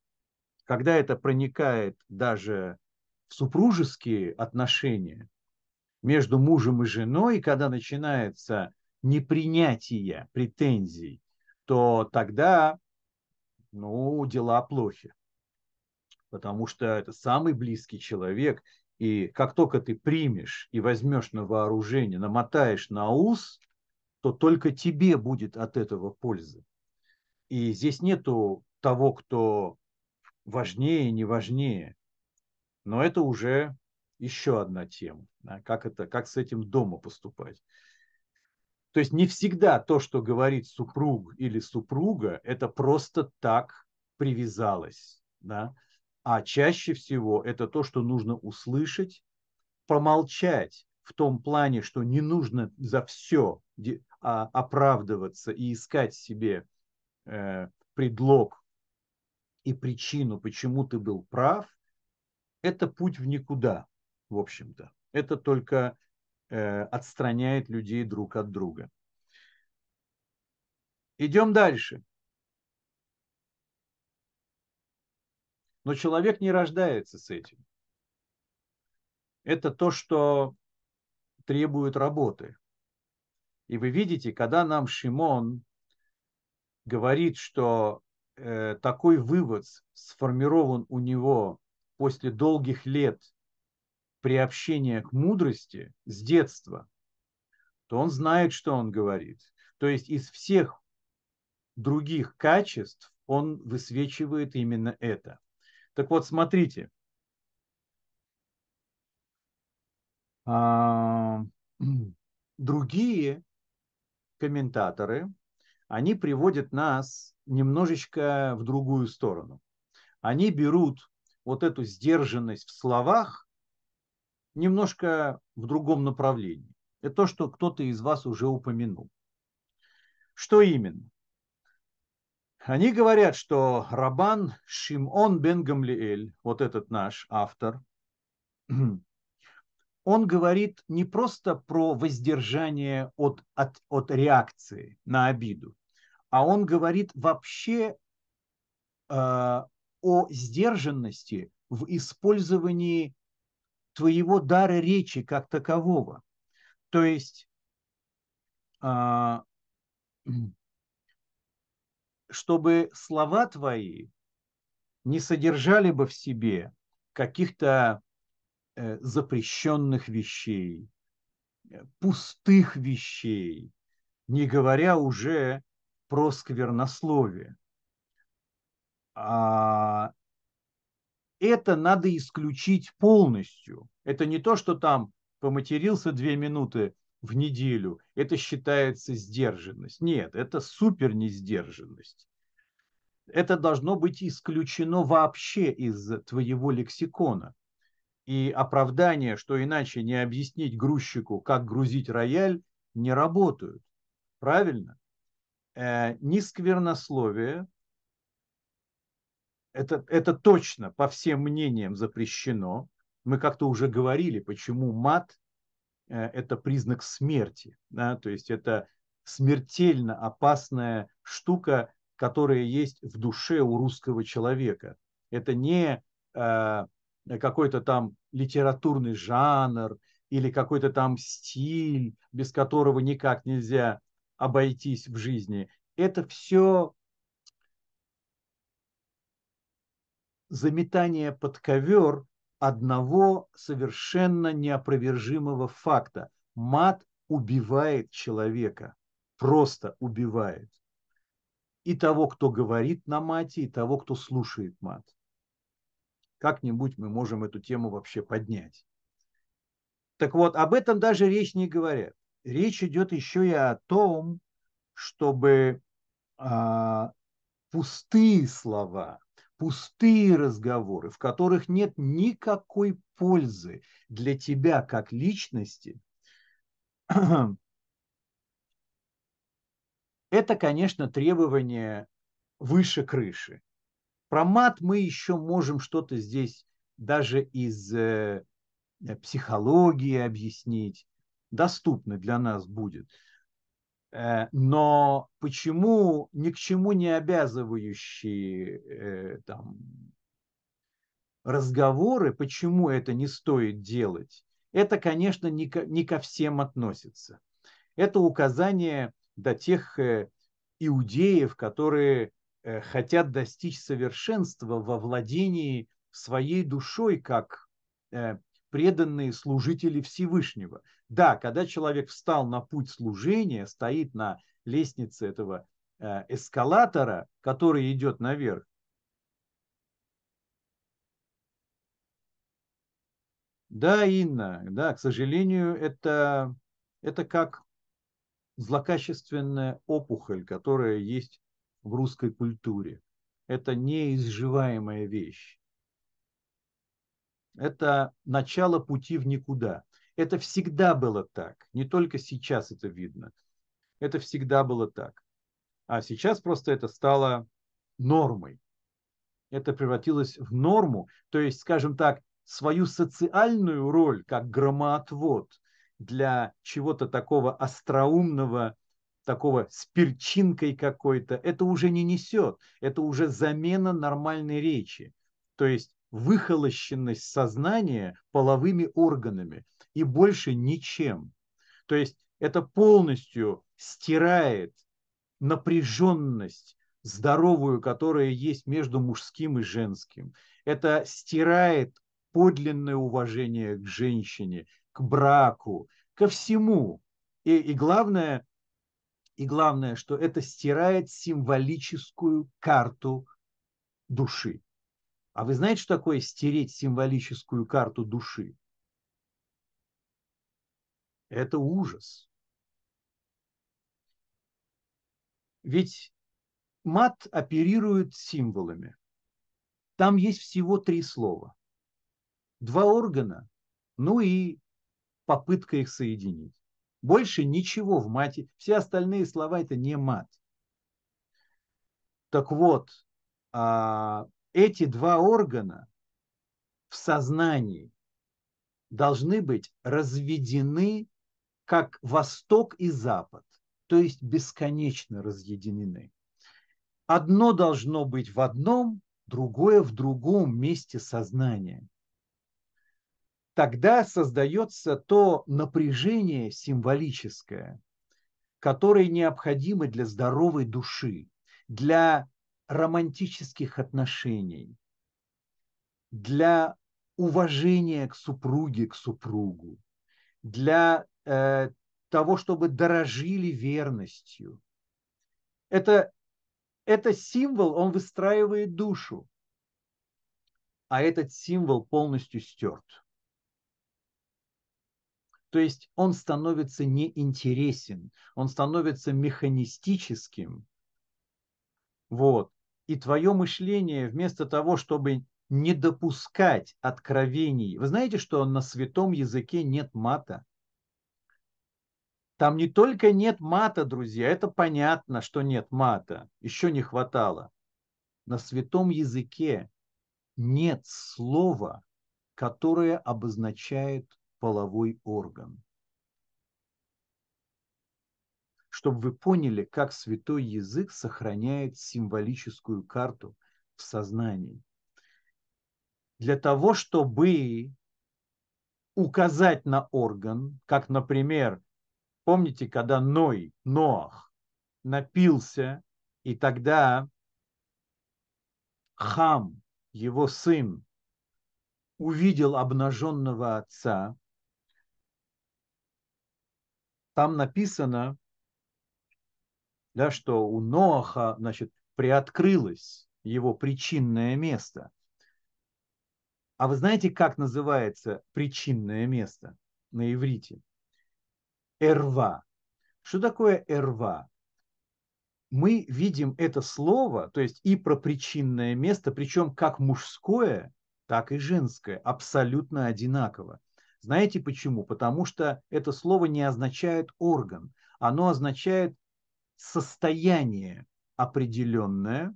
Когда это проникает даже в супружеские отношения между мужем и женой, когда начинается непринятия претензий, то тогда ну, дела плохи. Потому что это самый близкий человек, и как только ты примешь и возьмешь на вооружение, намотаешь на ус, то только тебе будет от этого польза. И здесь нету того, кто важнее, не важнее. Но это уже еще одна тема. Как, это, как с этим дома поступать. То есть не всегда то, что говорит супруг или супруга, это просто так привязалось. Да? А чаще всего это то, что нужно услышать, помолчать в том плане, что не нужно за все а, оправдываться и искать себе э, предлог и причину, почему ты был прав, это путь в никуда, в общем-то. Это только отстраняет людей друг от друга. Идем дальше. Но человек не рождается с этим. Это то, что требует работы. И вы видите, когда нам Шимон говорит, что э, такой вывод сформирован у него после долгих лет приобщение к мудрости с детства, то он знает, что он говорит. То есть из всех других качеств он высвечивает именно это. Так вот, смотрите. А, [clears throat] другие комментаторы, они приводят нас немножечко в другую сторону. Они берут вот эту сдержанность в словах немножко в другом направлении. Это то, что кто-то из вас уже упомянул. Что именно? Они говорят, что Рабан Шимон бен Гамлиэль, вот этот наш автор, [clears throat] он говорит не просто про воздержание от, от, от реакции на обиду, а он говорит вообще э, о сдержанности в использовании твоего дара речи как такового. То есть, э, [clears throat] чтобы слова твои не содержали бы в себе каких-то э, запрещенных вещей, э, пустых вещей, не говоря уже про сквернословие. А это надо исключить полностью. Это не то, что там поматерился две минуты в неделю, это считается сдержанность. Нет, это супер несдержанность это должно быть исключено вообще из твоего лексикона. И оправдание, что иначе не объяснить грузчику, как грузить рояль, не работают. Правильно? Э, ни сквернословие, это, это точно по всем мнениям запрещено. Мы как-то уже говорили, почему мат э, – это признак смерти. Да? То есть это смертельно опасная штука, которые есть в душе у русского человека. Это не э, какой-то там литературный жанр или какой-то там стиль, без которого никак нельзя обойтись в жизни. Это все заметание под ковер одного совершенно неопровержимого факта. Мат убивает человека, просто убивает и того, кто говорит на мате, и того, кто слушает мат. Как-нибудь мы можем эту тему вообще поднять. Так вот, об этом даже речь не говорят. Речь идет еще и о том, чтобы а, пустые слова, пустые разговоры, в которых нет никакой пользы для тебя как личности, [clears throat] это, конечно, требование выше крыши. Про мат мы еще можем что-то здесь даже из э, психологии объяснить, доступно для нас будет. Э, но почему ни к чему не обязывающие э, там, разговоры, почему это не стоит делать, это, конечно, не ко, не ко всем относится. Это указание до тех э, иудеев, которые хотят достичь совершенства во владении своей душой, как преданные служители Всевышнего. Да, когда человек встал на путь служения, стоит на лестнице этого эскалатора, который идет наверх, Да, Инна, да, к сожалению, это, это как злокачественная опухоль, которая есть в русской культуре. Это неизживаемая вещь. Это начало пути в никуда. Это всегда было так. Не только сейчас это видно. Это всегда было так. А сейчас просто это стало нормой. Это превратилось в норму. То есть, скажем так, свою социальную роль как громоотвод – для чего-то такого остроумного, такого с перчинкой какой-то, это уже не несет. Это уже замена нормальной речи. То есть выхолощенность сознания половыми органами и больше ничем. То есть это полностью стирает напряженность здоровую, которая есть между мужским и женским. Это стирает подлинное уважение к женщине, к браку, ко всему. И, и главное, и главное, что это стирает символическую карту души. А вы знаете, что такое стереть символическую карту души? Это ужас. Ведь мат оперирует символами. Там есть всего три слова. Два органа, ну и попытка их соединить. Больше ничего в мате. Все остальные слова это не мат. Так вот, а, эти два органа в сознании должны быть разведены как Восток и Запад, то есть бесконечно разъединены. Одно должно быть в одном, другое в другом месте сознания. Тогда создается то напряжение символическое, которое необходимо для здоровой души, для романтических отношений, для уважения к супруге, к супругу, для э, того, чтобы дорожили верностью. Это, это символ, он выстраивает душу, а этот символ полностью стерт. То есть он становится неинтересен, он становится механистическим. Вот. И твое мышление, вместо того, чтобы не допускать откровений. Вы знаете, что на святом языке нет мата? Там не только нет мата, друзья, это понятно, что нет мата, еще не хватало. На святом языке нет слова, которое обозначает половой орган. Чтобы вы поняли, как святой язык сохраняет символическую карту в сознании. Для того, чтобы указать на орган, как, например, помните, когда Ной, Ноах, напился, и тогда Хам, его сын, увидел обнаженного отца, там написано, да, что у Ноаха, значит, приоткрылось его причинное место – а вы знаете, как называется причинное место на иврите? Эрва. Что такое эрва? Мы видим это слово, то есть и про причинное место, причем как мужское, так и женское, абсолютно одинаково. Знаете почему? Потому что это слово не означает орган, оно означает состояние определенное,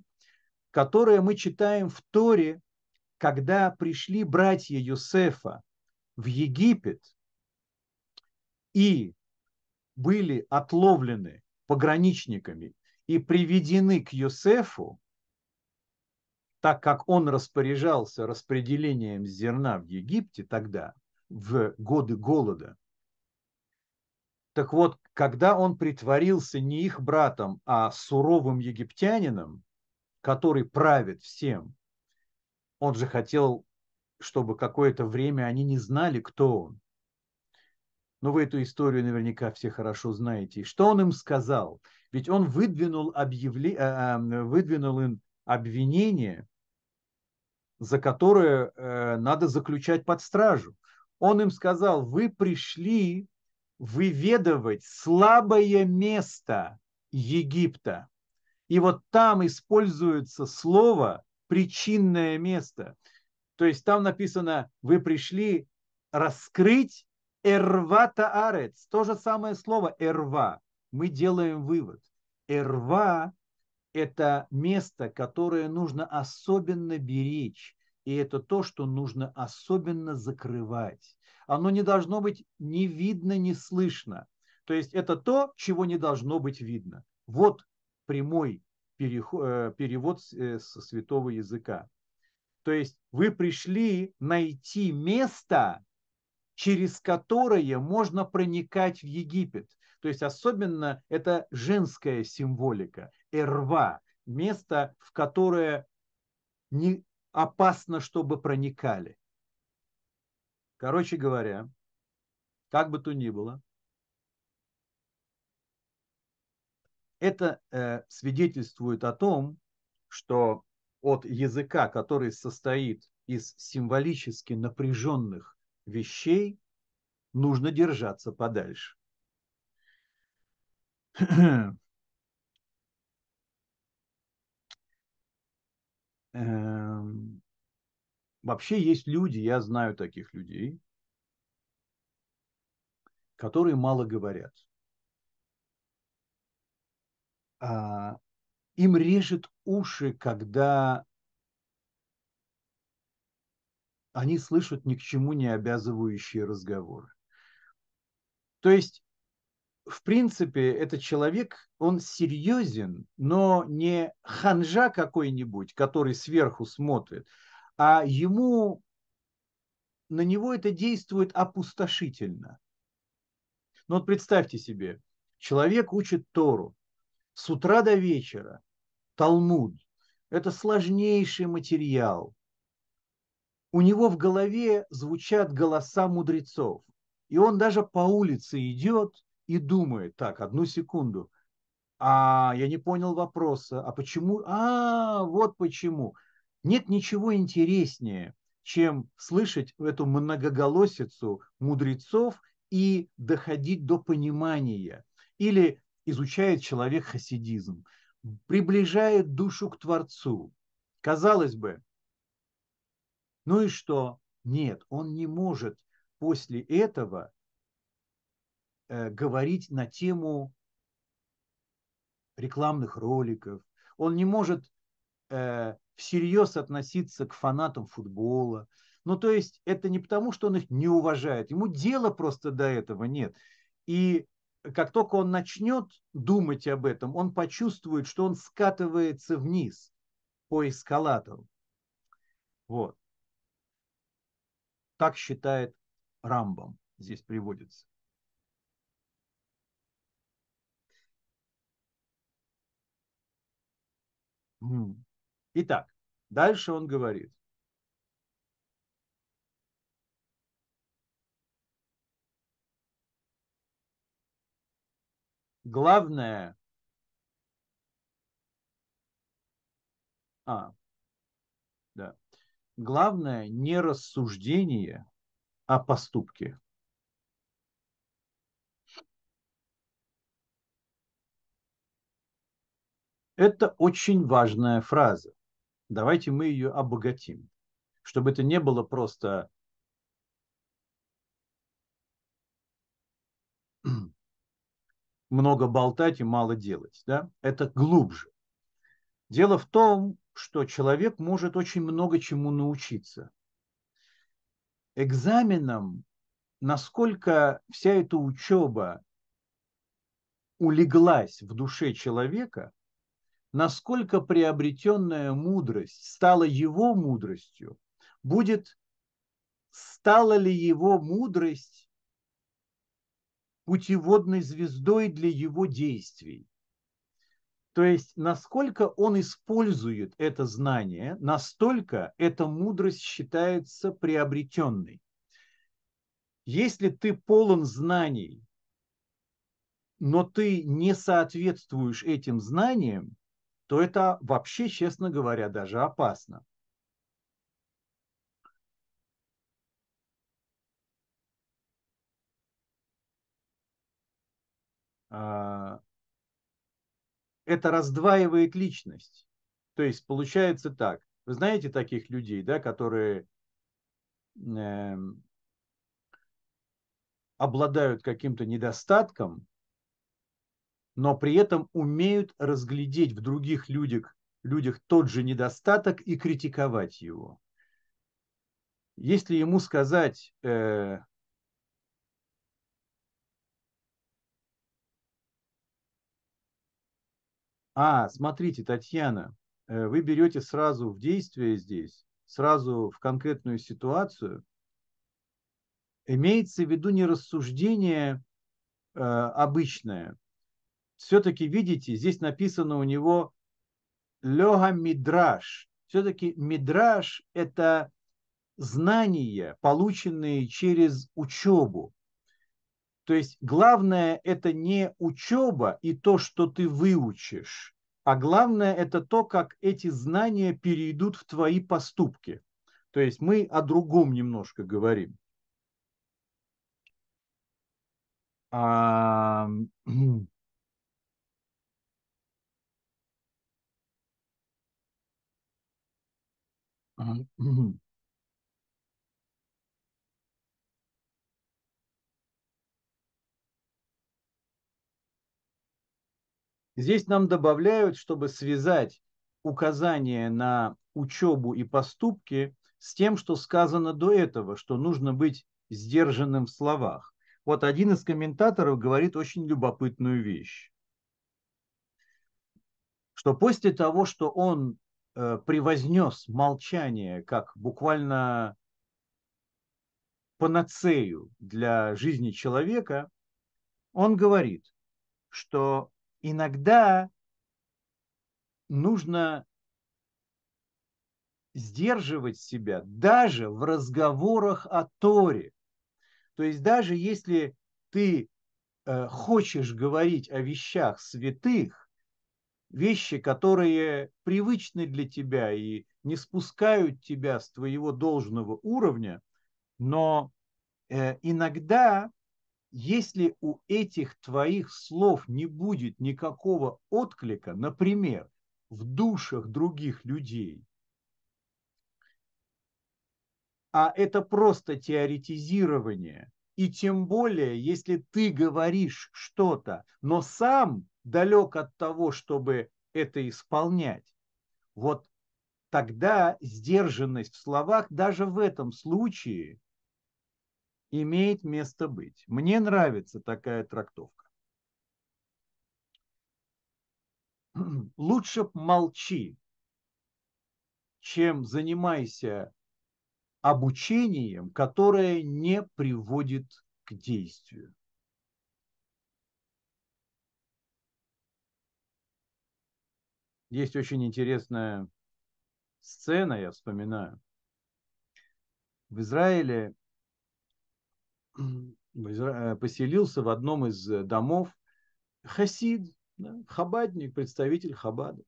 которое мы читаем в Торе когда пришли братья Юсефа в Египет и были отловлены пограничниками и приведены к Юсефу, так как он распоряжался распределением зерна в Египте тогда, в годы голода. Так вот, когда он притворился не их братом, а суровым египтянином, который правит всем, он же хотел, чтобы какое-то время они не знали, кто он. Но вы эту историю наверняка все хорошо знаете. Что он им сказал? Ведь он выдвинул, объявле... Э, э, выдвинул им обвинение, за которое э, надо заключать под стражу. Он им сказал, вы пришли выведывать слабое место Египта. И вот там используется слово причинное место. То есть там написано, вы пришли раскрыть эрвата арец. То же самое слово эрва. Мы делаем вывод. Эрва – это место, которое нужно особенно беречь. И это то, что нужно особенно закрывать. Оно не должно быть ни видно, ни слышно. То есть это то, чего не должно быть видно. Вот прямой Э, перевод э, со святого языка. То есть вы пришли найти место, через которое можно проникать в Египет. То есть особенно это женская символика, эрва, место, в которое не опасно, чтобы проникали. Короче говоря, как бы то ни было, Это э, свидетельствует о том, что от языка, который состоит из символически напряженных вещей, нужно держаться подальше. [clears throat] вообще есть люди, я знаю таких людей, которые мало говорят. а, им режет уши, когда они слышат ни к чему не обязывающие разговоры. То есть, в принципе, этот человек, он серьезен, но не ханжа какой-нибудь, который сверху смотрит, а ему на него это действует опустошительно. Ну вот представьте себе, человек учит Тору с утра до вечера, Талмуд. Это сложнейший материал. У него в голове звучат голоса мудрецов. И он даже по улице идет и думает, так, одну секунду, а я не понял вопроса, а почему, а вот почему. Нет ничего интереснее, чем слышать эту многоголосицу мудрецов и доходить до понимания. Или изучает человек хасидизм, приближает душу к Творцу. Казалось бы, ну и что? Нет, он не может после этого говорить на тему рекламных роликов. Он не может э, всерьез относиться к фанатам футбола. Ну, то есть это не потому, что он их не уважает. Ему дела просто до этого нет. И как только он начнет думать об этом, он почувствует, что он скатывается вниз по эскалатору. Вот. Так считает Рамбом, здесь приводится. Итак, дальше он говорит. Главное, а, да, главное не рассуждение, а поступки. Это очень важная фраза. Давайте мы ее обогатим, чтобы это не было просто [clears throat] много болтать и мало делать. Да? Это глубже. Дело в том, что человек может очень много чему научиться. Экзаменом, насколько вся эта учеба улеглась в душе человека, насколько приобретенная мудрость стала его мудростью, будет, стала ли его мудрость путеводной звездой для его действий. То есть, насколько он использует это знание, настолько эта мудрость считается приобретенной. Если ты полон знаний, но ты не соответствуешь этим знаниям, то это вообще, честно говоря, даже опасно. А, это раздваивает личность. То есть получается так. Вы знаете таких людей, да, которые э, обладают каким-то недостатком, но при этом умеют разглядеть в других людях, людях тот же недостаток и критиковать его. Если ему сказать, э, а, смотрите, Татьяна, э, вы берете сразу в действие здесь, сразу в конкретную ситуацию, имеется в виду не рассуждение э, обычное, все-таки, видите, здесь написано у него лега мидраш. Все-таки мидраш – это знания, полученные через учебу. То есть главное – это не учеба и то, что ты выучишь, а главное – это то, как эти знания перейдут в твои поступки. То есть мы о другом немножко говорим. А, [clears throat] Здесь нам добавляют, чтобы связать указание на учебу и поступки с тем, что сказано до этого, что нужно быть сдержанным в словах. Вот один из комментаторов говорит очень любопытную вещь, что после того, что он превознес молчание как буквально панацею для жизни человека, он говорит, что иногда нужно сдерживать себя даже в разговорах о Торе. То есть даже если ты э, хочешь говорить о вещах святых, вещи, которые привычны для тебя и не спускают тебя с твоего должного уровня, но э, иногда, если у этих твоих слов не будет никакого отклика, например, в душах других людей, а это просто теоретизирование. И тем более, если ты говоришь что-то, но сам далек от того, чтобы это исполнять, вот тогда сдержанность в словах даже в этом случае имеет место быть. Мне нравится такая трактовка. [clears throat] Лучше молчи, чем занимайся обучением, которое не приводит к действию. Есть очень интересная сцена, я вспоминаю. В Израиле [clears throat] э, поселился в одном из домов хасид, да, хабадник, представитель хабада.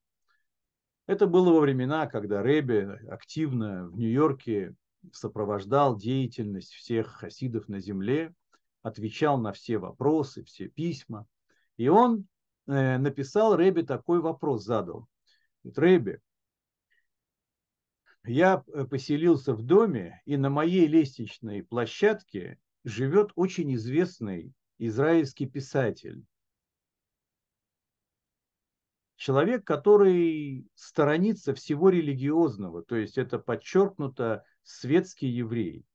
Это было во времена, когда Рэбе активно в Нью-Йорке сопровождал деятельность всех хасидов на земле, отвечал на все вопросы, все письма. И он э, написал Рэбе такой вопрос, задал. Рэбе, я э, поселился в доме, и на моей лестничной площадке живет очень известный израильский писатель. Человек, который сторонится всего религиозного, то есть это подчеркнуто светский еврей.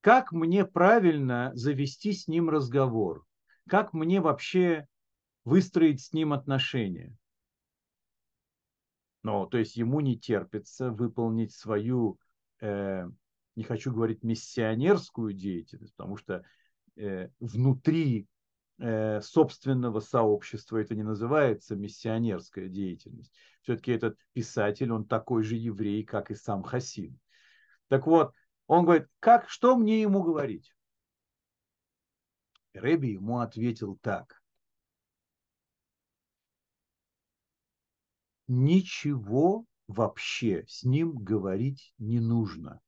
Как мне правильно завести с ним разговор? Как мне вообще выстроить с ним отношения? Но, то есть ему не терпится выполнить свою, э, не хочу говорить миссионерскую деятельность, потому что э, внутри э, собственного сообщества это не называется миссионерская деятельность. Все-таки этот писатель, он такой же еврей, как и сам Хасид. Так вот, он говорит, как, что мне ему говорить? Рэби ему ответил так. Ничего вообще с ним говорить не нужно.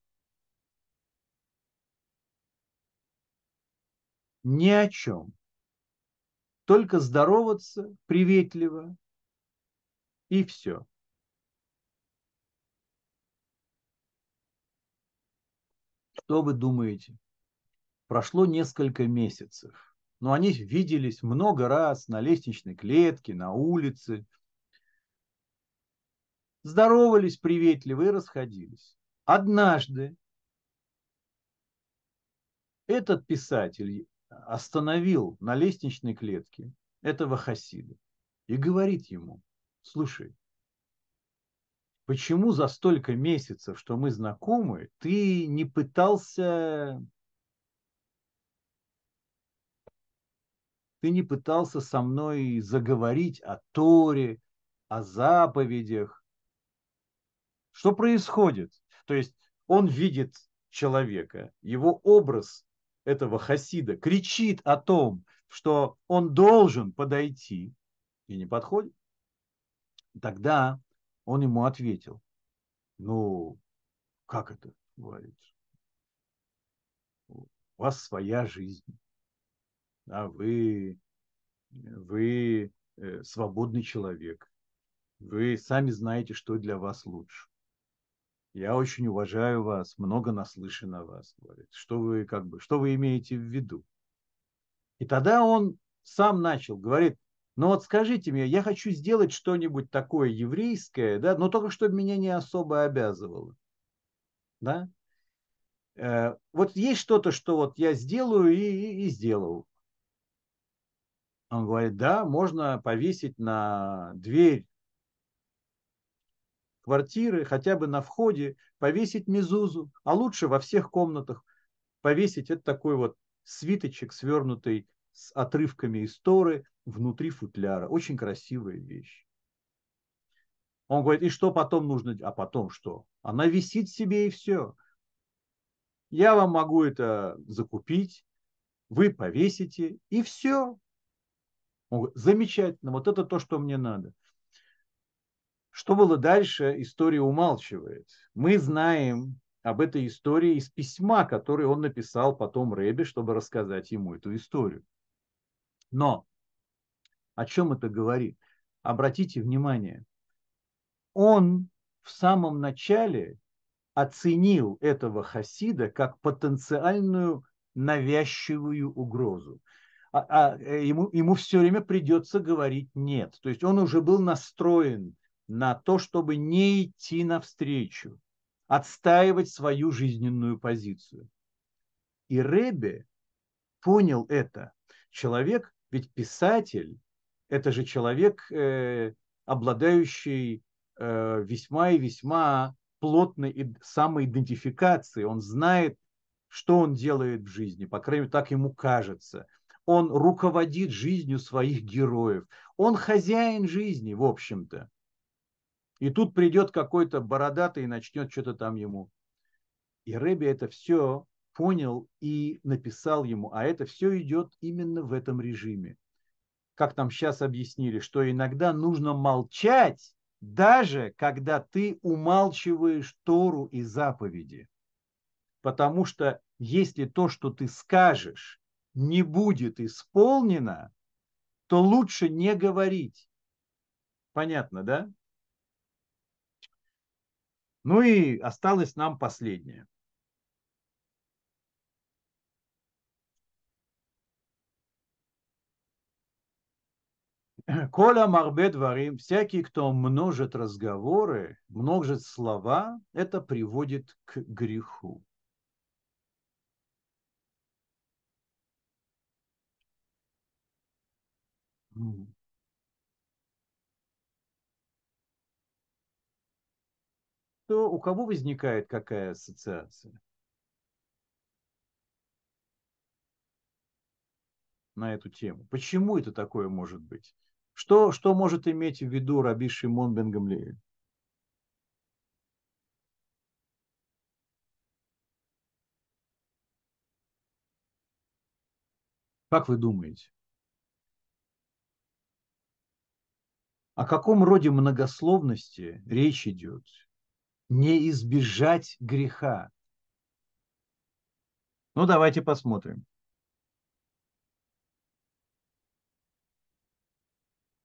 Ни о чем. Только здороваться приветливо и все. Что вы думаете? Прошло несколько месяцев, но они виделись много раз на лестничной клетке, на улице – здоровались приветливо и расходились. Однажды этот писатель остановил на лестничной клетке этого хасида и говорит ему, слушай, почему за столько месяцев, что мы знакомы, ты не пытался ты не пытался со мной заговорить о Торе, о заповедях, что происходит? То есть он видит человека, его образ этого хасида кричит о том, что он должен подойти и не подходит. Тогда он ему ответил, ну, как это говорит? У вас своя жизнь, а вы, вы э, свободный человек, вы сами знаете, что для вас лучше я очень уважаю вас, много наслышан о вас, говорит. Что вы, как бы, что вы имеете в виду? И тогда он сам начал, говорит, ну вот скажите мне, я хочу сделать что-нибудь такое еврейское, да, но только чтобы меня не особо обязывало. Да? Э, вот есть что-то, что вот я сделаю и, и, и сделал. Он говорит, да, можно повесить на дверь квартиры, хотя бы на входе, повесить мезузу, а лучше во всех комнатах повесить это такой вот свиточек, свернутый с отрывками истории внутри футляра. Очень красивая вещь. Он говорит, и что потом нужно? А потом что? Она висит себе и все. Я вам могу это закупить, вы повесите, и все. Он говорит, замечательно, вот это то, что мне надо. Что было дальше, история умалчивает. Мы знаем об этой истории из письма, которое он написал потом Рэбе, чтобы рассказать ему эту историю. Но о чем это говорит? Обратите внимание, он в самом начале оценил этого хасида как потенциальную навязчивую угрозу. А, а э, ему, ему все время придется говорить нет. То есть он уже был настроен на то, чтобы не идти навстречу, отстаивать свою жизненную позицию. И Ребе понял это. Человек, ведь писатель, это же человек, э, обладающий э, весьма и весьма плотной самоидентификацией. Он знает, что он делает в жизни, по крайней мере, так ему кажется. Он руководит жизнью своих героев. Он хозяин жизни, в общем-то. И тут придет какой-то бородатый и начнет что-то там ему. И Рэби это все понял и написал ему, а это все идет именно в этом режиме. Как нам сейчас объяснили, что иногда нужно молчать, даже когда ты умалчиваешь Тору и заповеди. Потому что если то, что ты скажешь, не будет исполнено, то лучше не говорить. Понятно, да? Ну и осталось нам последнее. [clears throat] Коля Марбе дворим, всякий, кто множит разговоры, множит слова, это приводит к греху. То у кого возникает какая ассоциация? на эту тему. Почему это такое может быть? Что, что может иметь в виду Раби Шимон бен Гамлиэль? Как вы думаете? О каком роде многословности речь идет? Не избежать греха. Ну, давайте посмотрим.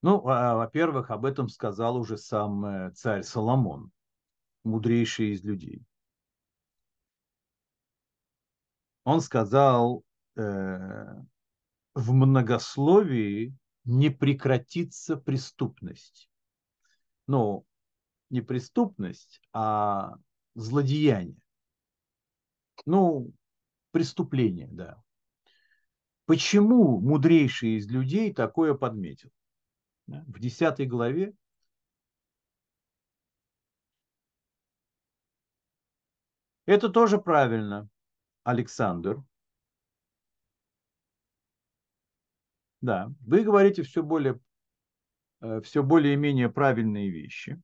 Ну, а, во-первых, об этом сказал уже сам э, царь Соломон, мудрейший из людей. Он сказал, э, в многословии не прекратится преступность. Ну, не преступность, а злодеяние. Ну, преступление, да. Почему мудрейший из людей такое подметил? В десятой главе Это тоже правильно, Александр. Да, вы говорите все более, э, все более-менее правильные вещи.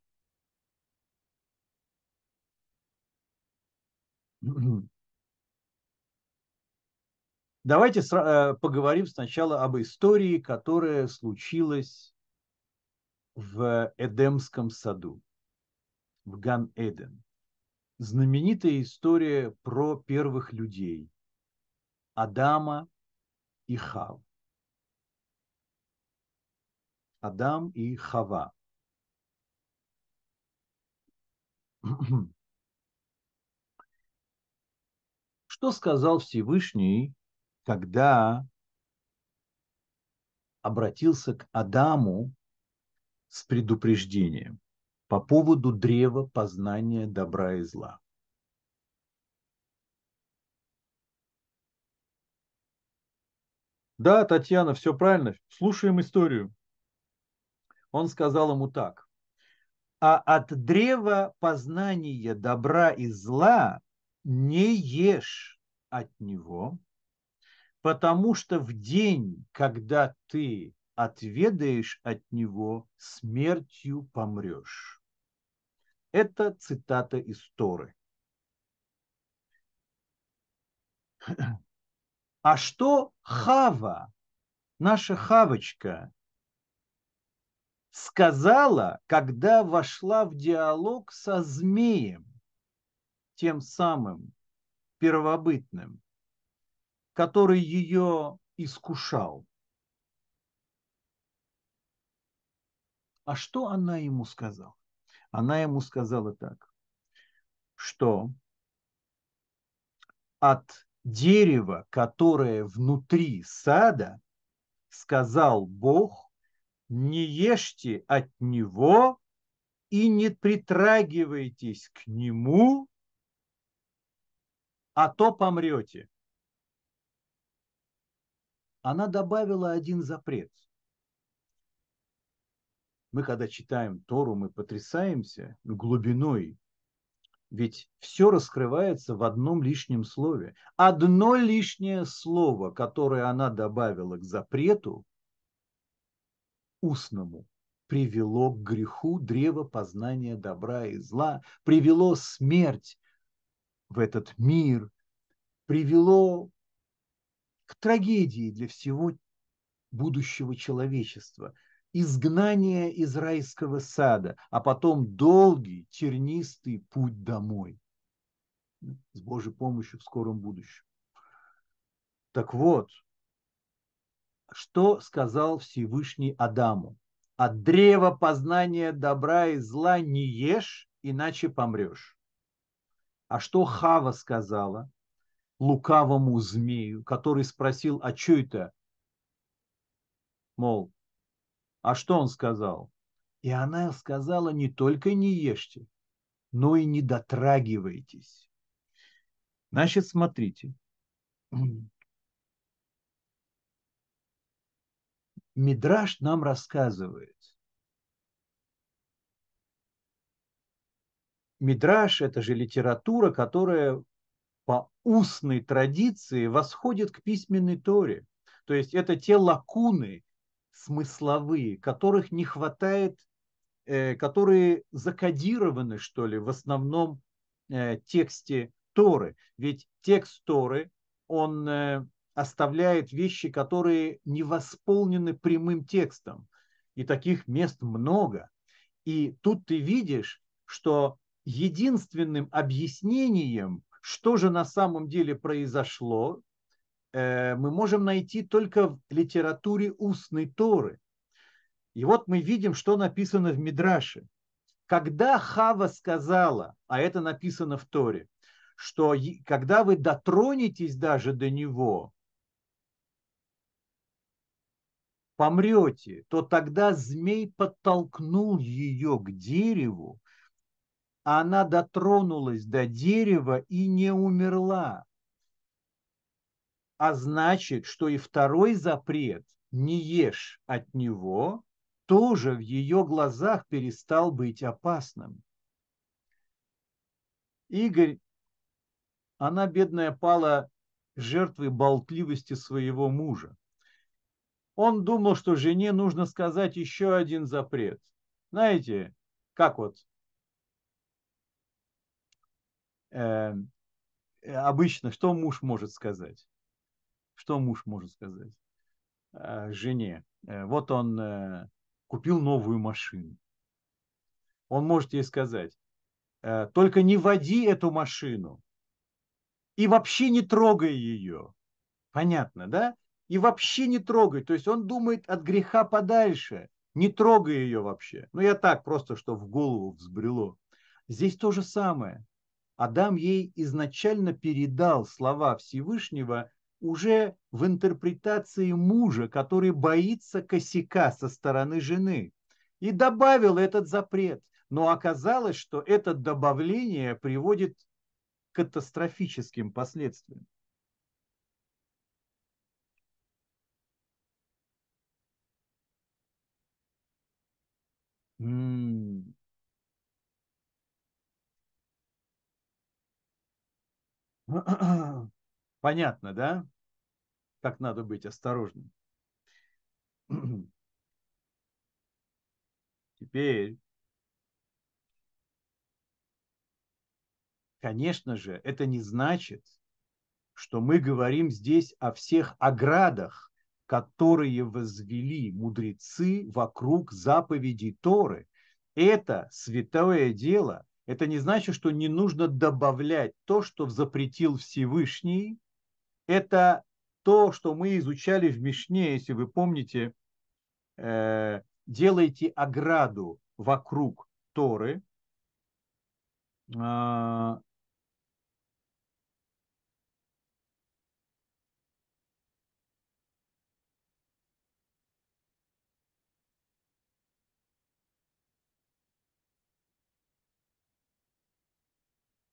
Давайте э, поговорим сначала об истории, которая случилась в Эдемском саду, в Ган-Эден. Знаменитая история про первых людей, Адама и Хав. Адам и Хава. [clears throat] Что сказал Всевышний, когда обратился к Адаму с предупреждением по поводу древа познания добра и зла? Да, Татьяна, все правильно. Слушаем историю. Он сказал ему так. А от древа познания добра и зла не ешь от него, потому что в день, когда ты отведаешь от него, смертью помрешь. Это цитата из Торы. [clears throat] А что Хава, наша Хавочка, сказала, когда вошла в диалог со змеем, тем самым первобытным, который ее искушал? А что она ему сказала? Она ему сказала так, что от дерева, которое внутри сада, сказал Бог, не ешьте от него и не притрагивайтесь к нему, а то помрете. Она добавила один запрет. Мы, когда читаем Тору, мы потрясаемся глубиной ведь все раскрывается в одном лишнем слове. Одно лишнее слово, которое она добавила к запрету устному, привело к греху древа познания добра и зла, привело смерть в этот мир, привело к трагедии для всего будущего человечества – изгнание из райского сада, а потом долгий, тернистый путь домой. С Божьей помощью в скором будущем. Так вот, что сказал Всевышний Адаму? От древа познания добра и зла не ешь, иначе помрешь. А что Хава сказала лукавому змею, который спросил, а что это? Мол, а что он сказал? И она сказала, не только не ешьте, но и не дотрагивайтесь. Значит, смотрите. Мидраш нам рассказывает. Мидраш – это же литература, которая по устной традиции восходит к письменной Торе. То есть это те лакуны, смысловые, которых не хватает, э, которые закодированы, что ли, в основном э, тексте Торы. Ведь текст Торы, он э, оставляет вещи, которые не восполнены прямым текстом. И таких мест много. И тут ты видишь, что единственным объяснением, что же на самом деле произошло, Э, мы можем найти только в литературе устной Торы. И вот мы видим, что написано в Мидраше. Когда Хава сказала, а это написано в Торе, что когда вы дотронетесь даже до него, помрете, то тогда змей подтолкнул ее к дереву, она дотронулась до дерева и не умерла а значит, что и второй запрет «не ешь от него» тоже в ее глазах перестал быть опасным. Игорь, она, бедная, пала жертвой болтливости своего мужа. Он думал, что жене нужно сказать еще один запрет. Знаете, как вот э, обычно, что муж может сказать? Что муж может сказать э, жене? Э, вот он купил новую машину. Он может ей сказать, только не води эту машину и вообще не трогай ее. Понятно, да? И вообще не трогай. То есть он думает от греха подальше. Не трогай ее вообще. Ну, я так просто, что в голову взбрело. Здесь то же самое. Адам ей изначально передал слова Всевышнего уже в интерпретации мужа, который боится косяка со стороны жены, и добавил этот запрет. Но оказалось, что это добавление приводит к катастрофическим последствиям. [clears throat] Понятно, да? Как надо быть осторожным. [clears throat] Теперь, конечно же, это не значит, что мы говорим здесь о всех оградах, которые возвели мудрецы вокруг заповедей Торы. Это святое дело. Это не значит, что не нужно добавлять то, что запретил Всевышний. Это то, что мы изучали в Мишне, если вы помните, э, делайте ограду вокруг Торы, а,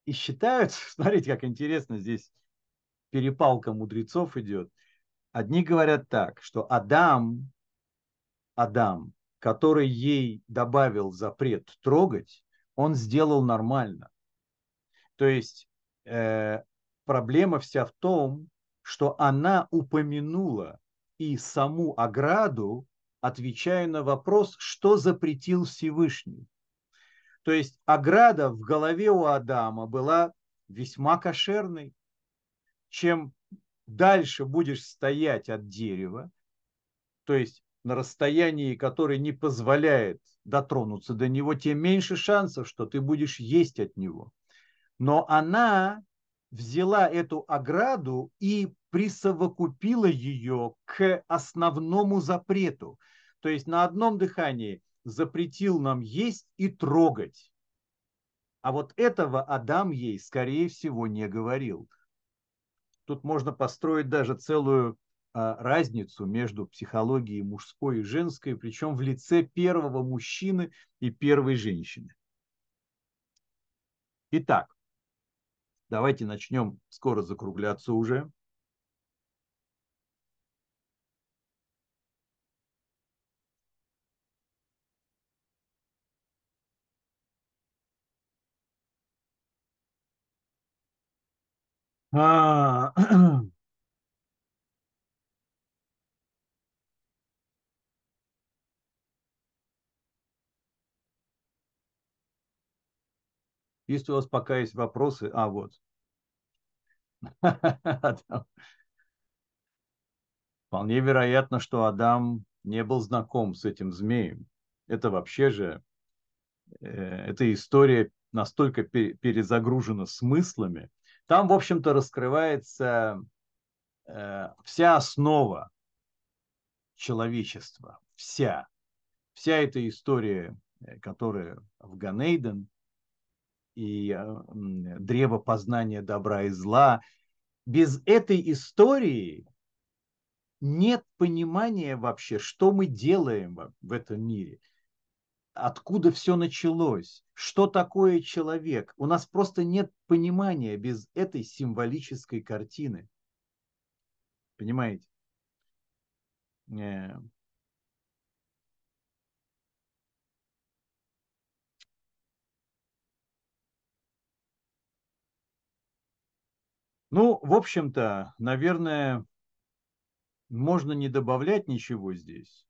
и считают, [laughs] смотрите, как интересно здесь перепалка мудрецов идет. Одни говорят так, что Адам, Адам, который ей добавил запрет трогать, он сделал нормально. То есть э, проблема вся в том, что она упомянула и саму ограду, отвечая на вопрос, что запретил Всевышний. То есть ограда в голове у Адама была весьма кошерной. Чем дальше будешь стоять от дерева, то есть на расстоянии, которое не позволяет дотронуться до него, тем меньше шансов, что ты будешь есть от него. Но она взяла эту ограду и присовокупила ее к основному запрету. То есть на одном дыхании запретил нам есть и трогать. А вот этого Адам ей, скорее всего, не говорил. Тут можно построить даже целую а, разницу между психологией мужской и женской, причем в лице первого мужчины и первой женщины. Итак, давайте начнем скоро закругляться уже. А, [clears throat] Если у вас пока есть вопросы, а вот. [laughs] Вполне вероятно, что Адам не был знаком с этим змеем. Это вообще же, э, эта история настолько перезагружена смыслами, там, в общем-то, раскрывается э, вся основа человечества, вся. Вся эта история, э, которая в Ганейден и э, древо познания добра и зла, без этой истории нет понимания вообще, что мы делаем в этом мире – откуда все началось, что такое человек. У нас просто нет понимания без этой символической картины. Понимаете? Э. Ну, в общем-то, наверное, можно не добавлять ничего здесь.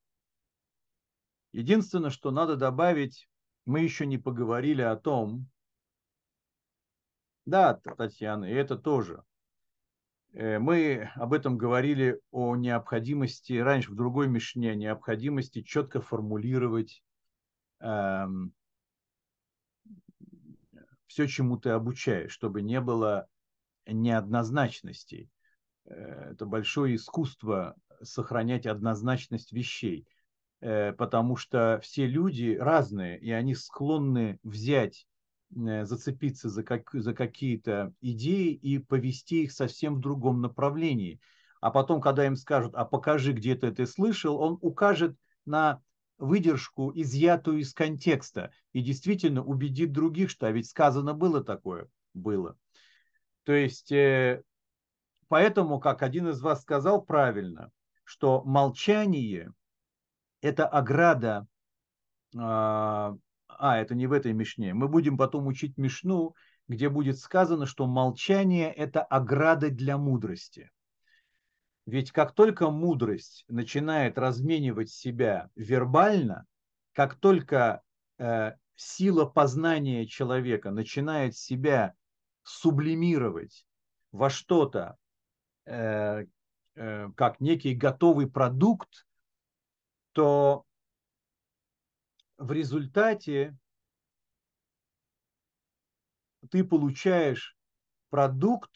Единственное, что надо добавить, мы еще не поговорили о том, да, Татьяна, и это тоже. Э, мы об этом говорили о необходимости, раньше в другой Мишне, необходимости четко формулировать эм, все, чему ты обучаешь, чтобы не было неоднозначностей. Э, это большое искусство сохранять однозначность вещей. Э, потому что все люди разные, и они склонны взять, э, зацепиться за, как, за какие-то идеи и повести их совсем в другом направлении. А потом, когда им скажут, а покажи, где ты это слышал, он укажет на выдержку, изъятую из контекста, и действительно убедит других, что а ведь сказано было такое. Было. То есть, э, поэтому, как один из вас сказал правильно, что молчание – это ограда а, а, это не в этой Мишне. Мы будем потом учить Мишну, где будет сказано, что молчание – это ограда для мудрости. Ведь как только мудрость начинает разменивать себя вербально, как только э, сила познания человека начинает себя сублимировать во что-то, э, э, как некий готовый продукт, то в результате ты получаешь продукт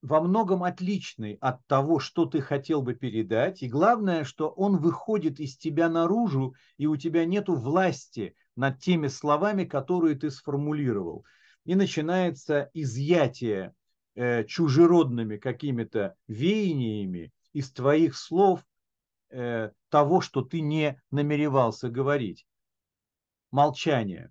во многом отличный от того, что ты хотел бы передать. И главное, что он выходит из тебя наружу, и у тебя нет власти над теми словами, которые ты сформулировал. И начинается изъятие э, чужеродными какими-то веяниями из твоих слов того, что ты не намеревался говорить. Молчание.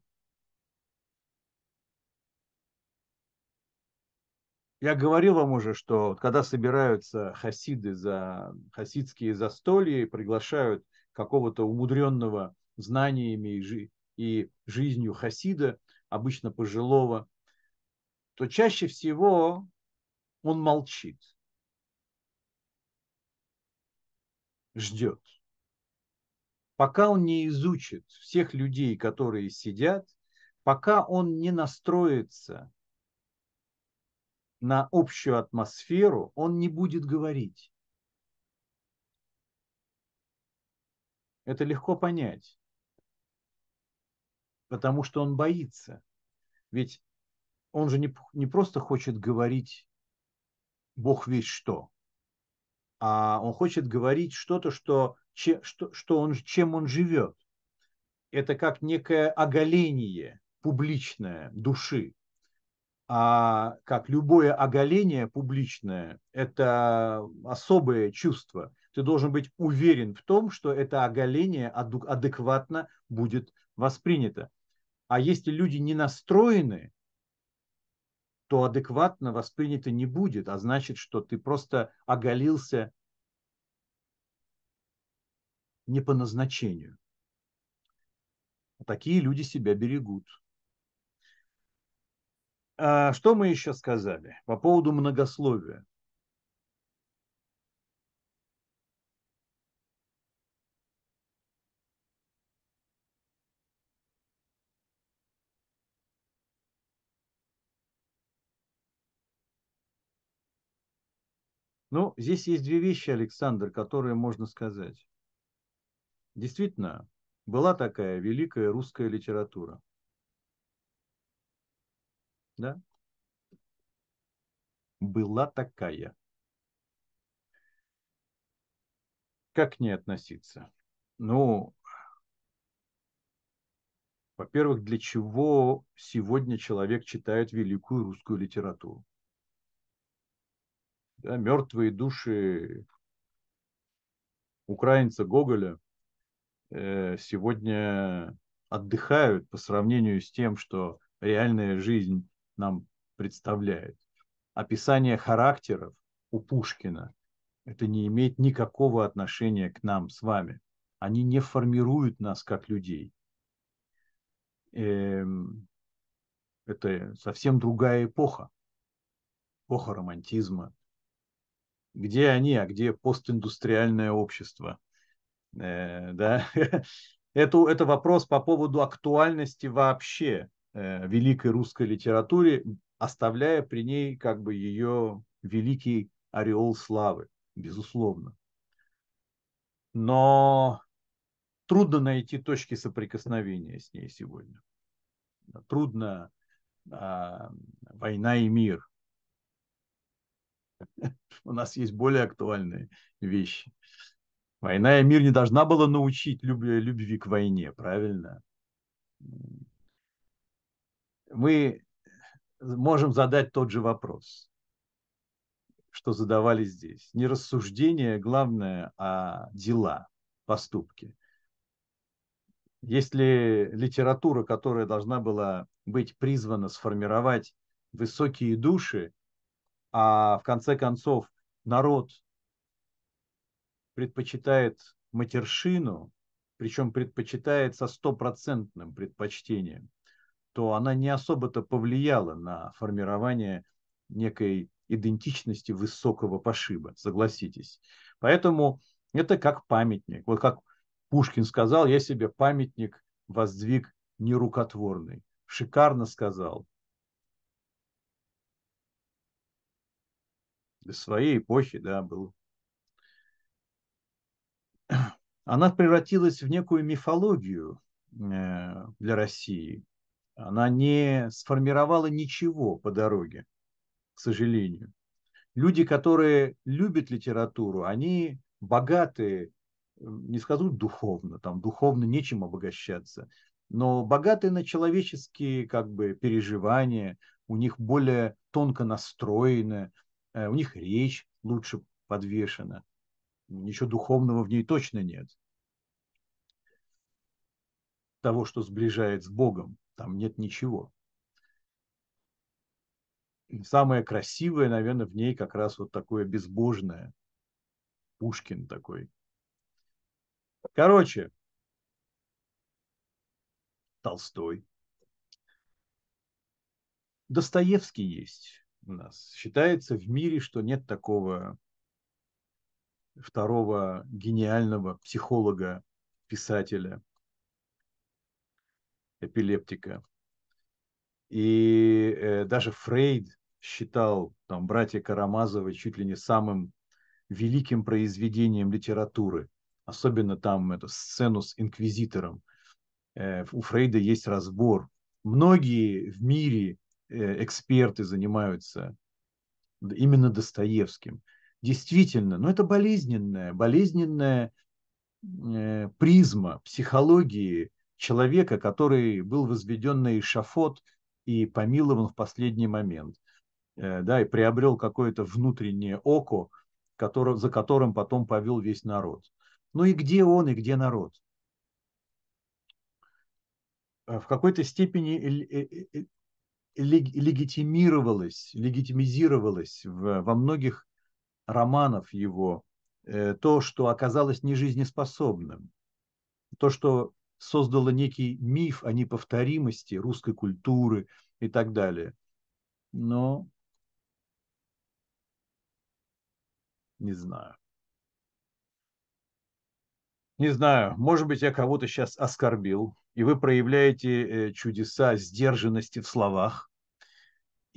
Я говорил вам уже, что когда собираются хасиды за хасидские застолья и приглашают какого-то умудренного знаниями и, жи- и жизнью хасида, обычно пожилого, то чаще всего он молчит, ждет. Пока он не изучит всех людей, которые сидят, пока он не настроится на общую атмосферу, он не будет говорить. Это легко понять, потому что он боится. Ведь он же не, не просто хочет говорить Бог весь что, а он хочет говорить что-то, что, че, что, что он, чем он живет. Это как некое оголение публичное души а как любое оголение публичное, это особое чувство. Ты должен быть уверен в том, что это оголение адекватно будет воспринято. А если люди не настроены, то адекватно воспринято не будет, а значит, что ты просто оголился не по назначению. Такие люди себя берегут. А что мы еще сказали по поводу многословия? Ну, здесь есть две вещи, Александр, которые можно сказать. Действительно, была такая великая русская литература. Да? Была такая. Как к ней относиться? Ну, во-первых, для чего сегодня человек читает великую русскую литературу? Да, мертвые души украинца Гоголя э, сегодня отдыхают по сравнению с тем, что реальная жизнь нам представляет. Описание характеров у Пушкина это не имеет никакого отношения к нам с вами. Они не формируют нас как людей. Эм, это совсем другая эпоха. Эпоха романтизма. Где они, а где постиндустриальное общество? Э, да? [laughs] это, это вопрос по поводу актуальности вообще Э, великой русской литературе, оставляя при ней как бы ее великий ореол славы, безусловно. Но трудно найти точки соприкосновения с ней сегодня. Трудно а, война и мир. [laughs] У нас есть более актуальные вещи. Война и мир не должна была научить любви, любви к войне, правильно? мы можем задать тот же вопрос, что задавали здесь. Не рассуждение, главное, а дела, поступки. Если литература, которая должна была быть призвана сформировать высокие души, а в конце концов народ предпочитает матершину, причем предпочитает со стопроцентным предпочтением, то она не особо-то повлияла на формирование некой идентичности высокого пошиба, согласитесь. Поэтому это как памятник. Вот как Пушкин сказал, я себе памятник воздвиг нерукотворный. Шикарно сказал. Своей эпохи, да, был. Она превратилась в некую мифологию э, для России. Она не сформировала ничего по дороге к сожалению. Люди, которые любят литературу, они богатые, не скажу духовно, там духовно нечем обогащаться, но богатые на человеческие как бы переживания, у них более тонко настроены, у них речь лучше подвешена. Ничего духовного в ней точно нет. Того, что сближает с Богом, там нет ничего самое красивое, наверное, в ней как раз вот такое безбожное. Пушкин такой. Короче, Толстой. Достоевский есть у нас. Считается в мире, что нет такого второго гениального психолога, писателя, эпилептика. И э, даже Фрейд считал там братья Карамазовы чуть ли не самым великим произведением литературы. Особенно там эту сцену с инквизитором. Э, у Фрейда есть разбор. Многие в мире эксперты занимаются именно Достоевским. Действительно, но это болезненная, болезненная э, призма психологии человека, который был возведен на эшафот и помилован в последний момент. Э, да, и приобрел какое-то внутреннее око, который, за которым потом повел весь народ. Ну и где он, и где народ? Э, в какой-то степени э, легитимировалось, легитимизировалось в, во многих романах его то, что оказалось нежизнеспособным, то, что создало некий миф о неповторимости русской культуры и так далее. Но Не знаю. Не знаю, может быть, я кого-то сейчас оскорбил, и вы проявляете э, чудеса сдержанности в словах,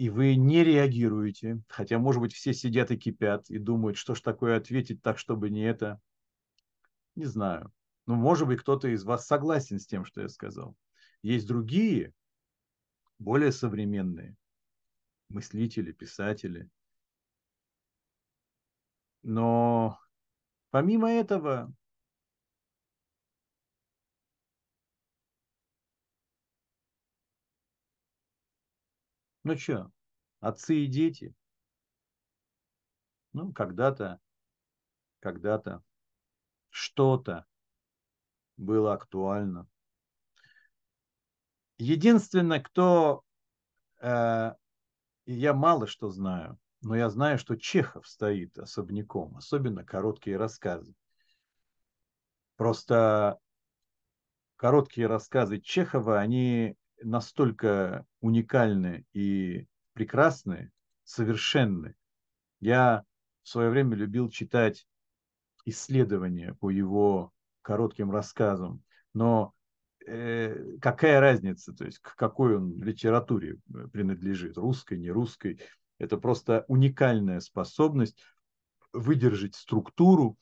и вы не реагируете, хотя, может быть, все сидят и кипят, и думают, что ж такое ответить так, чтобы не это. Не знаю. Но, может быть, кто-то из вас согласен с тем, что я сказал. Есть другие, более современные мыслители, писатели – но помимо этого, ну что, отцы и дети, ну, когда-то, когда-то что-то было актуально. Единственное, кто, э, я мало что знаю, но я знаю, что Чехов стоит особняком, особенно короткие рассказы. Просто короткие рассказы Чехова, они настолько уникальны и прекрасны, совершенны. Я в свое время любил читать исследования по его коротким рассказам, но э, какая разница, то есть к какой он литературе принадлежит, русской, не русской, это просто уникальная способность выдержать структуру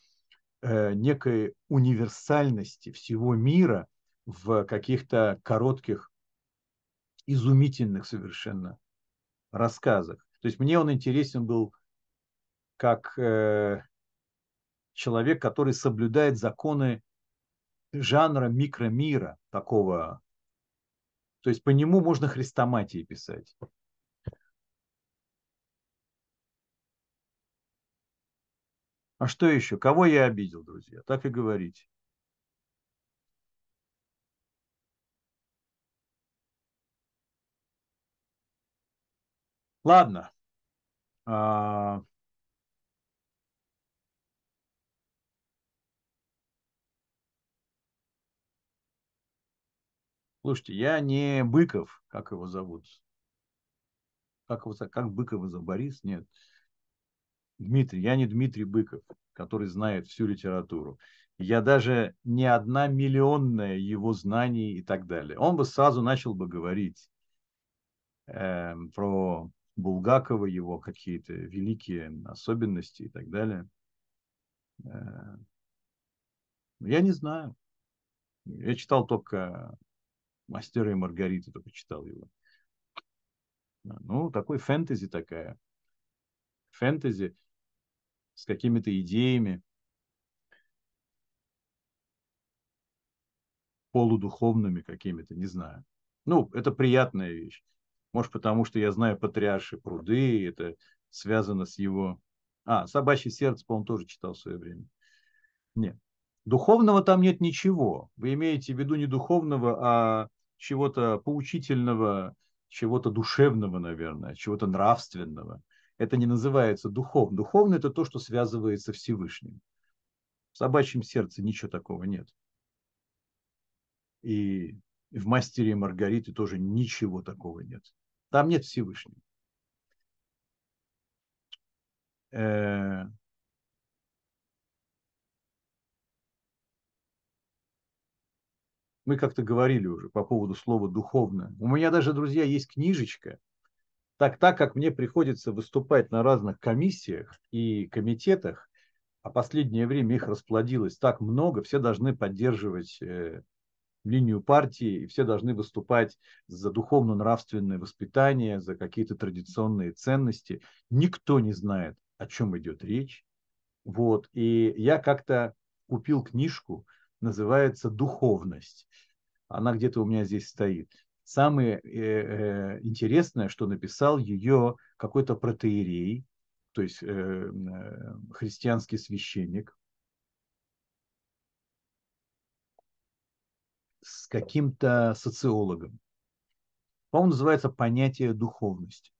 э, некой универсальности всего мира в каких-то коротких, изумительных совершенно рассказах. То есть мне он интересен был как э, человек, который соблюдает законы жанра микромира такого. То есть по нему можно хрестоматии писать. А что еще? Кого я обидел, друзья? Так и говорите. Ладно. А... Слушайте, я не Быков, как его зовут? Как, его, как Быкова за Борис? Нет. Дмитрий, я не Дмитрий Быков, который знает всю литературу. Я даже не одна миллионная его знаний и так далее. Он бы сразу начал бы говорить э, про Булгакова, его какие-то великие особенности и так далее. Э, я не знаю. Я читал только «Мастера и Маргарита», только читал его. Ну, такой фэнтези такая. Фэнтези с какими-то идеями, полудуховными какими-то, не знаю. Ну, это приятная вещь. Может, потому что я знаю «Патриарши пруды», это связано с его... А, «Собачье сердце», по-моему, тоже читал в свое время. Нет. Духовного там нет ничего. Вы имеете в виду не духовного, а чего-то поучительного, чего-то душевного, наверное, чего-то нравственного. Это не называется духовным. Духовное – это то, что связывается Всевышним. В собачьем сердце ничего такого нет. И в «Мастере и Маргариты» тоже ничего такого нет. Там нет Всевышнего. Э, мы как-то говорили уже по поводу слова духовное. У меня даже, друзья, есть книжечка. Так, так как мне приходится выступать на разных комиссиях и комитетах, а последнее время их расплодилось так много, все должны поддерживать э, линию партии, и все должны выступать за духовно-нравственное воспитание, за какие-то традиционные ценности. Никто не знает, о чем идет речь. Вот. И я как-то купил книжку, называется «Духовность». Она где-то у меня здесь стоит. Самое э, э, интересное, что написал ее какой-то протеерей, то есть э, э, христианский священник, с каким-то социологом. По-моему, называется «Понятие духовности».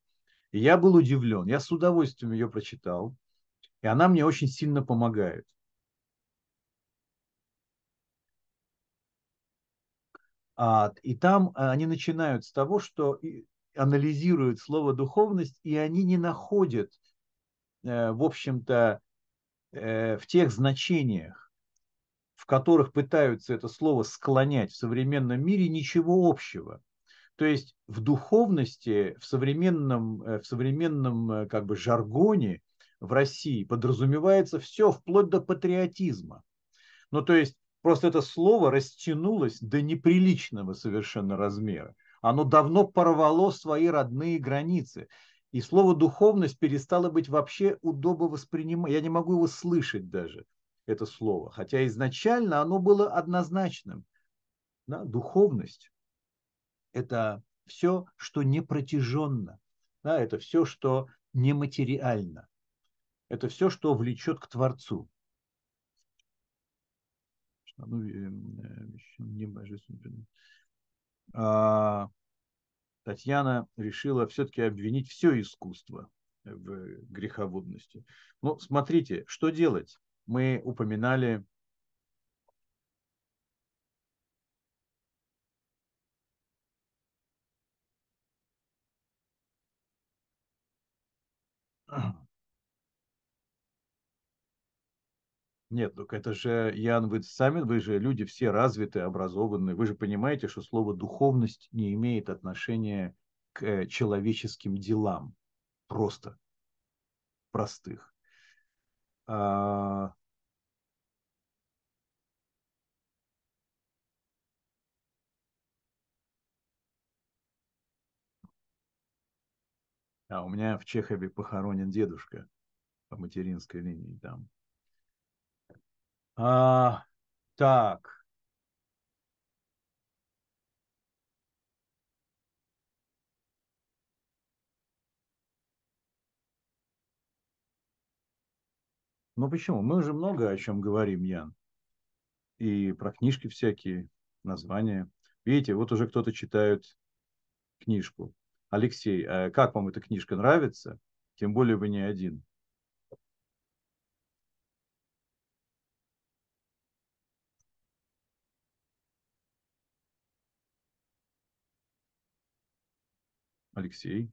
И я был удивлен. Я с удовольствием ее прочитал. И она мне очень сильно помогает. А, и там а, они начинают с того, что анализируют слово духовность, и они не находят, э, в общем-то, э, в тех значениях, которых пытаются это слово склонять в современном мире, ничего общего. То есть в духовности, в современном, э, в современном как бы жаргоне в России подразумевается все вплоть до патриотизма. Ну, то есть Просто это слово растянулось до неприличного совершенно размера. Оно давно порвало свои родные границы. И слово духовность перестало быть вообще удобно воспринимать. Я не могу его слышать даже, это слово. Хотя изначально оно было однозначным. Да? Духовность – это все, что не протяженно. Да? Это все, что нематериально. Это все, что влечет к Творцу ну, не божественный. А, Татьяна решила все-таки обвинить все искусство в греховодности. Ну, смотрите, что делать? Мы упоминали [clears throat] Нет, только это же, Ян, вы сами, вы же люди все развитые, образованные. Вы же понимаете, что слово духовность не имеет отношения к э, человеческим делам. Просто. Простых. А... а у меня в Чехове похоронен дедушка по материнской линии там. А, так. Ну почему? Мы уже много о чем говорим, Ян. И про книжки всякие, названия. Видите, вот уже кто-то читает книжку. Алексей, а как вам эта книжка нравится? Тем более вы не один. Алексей.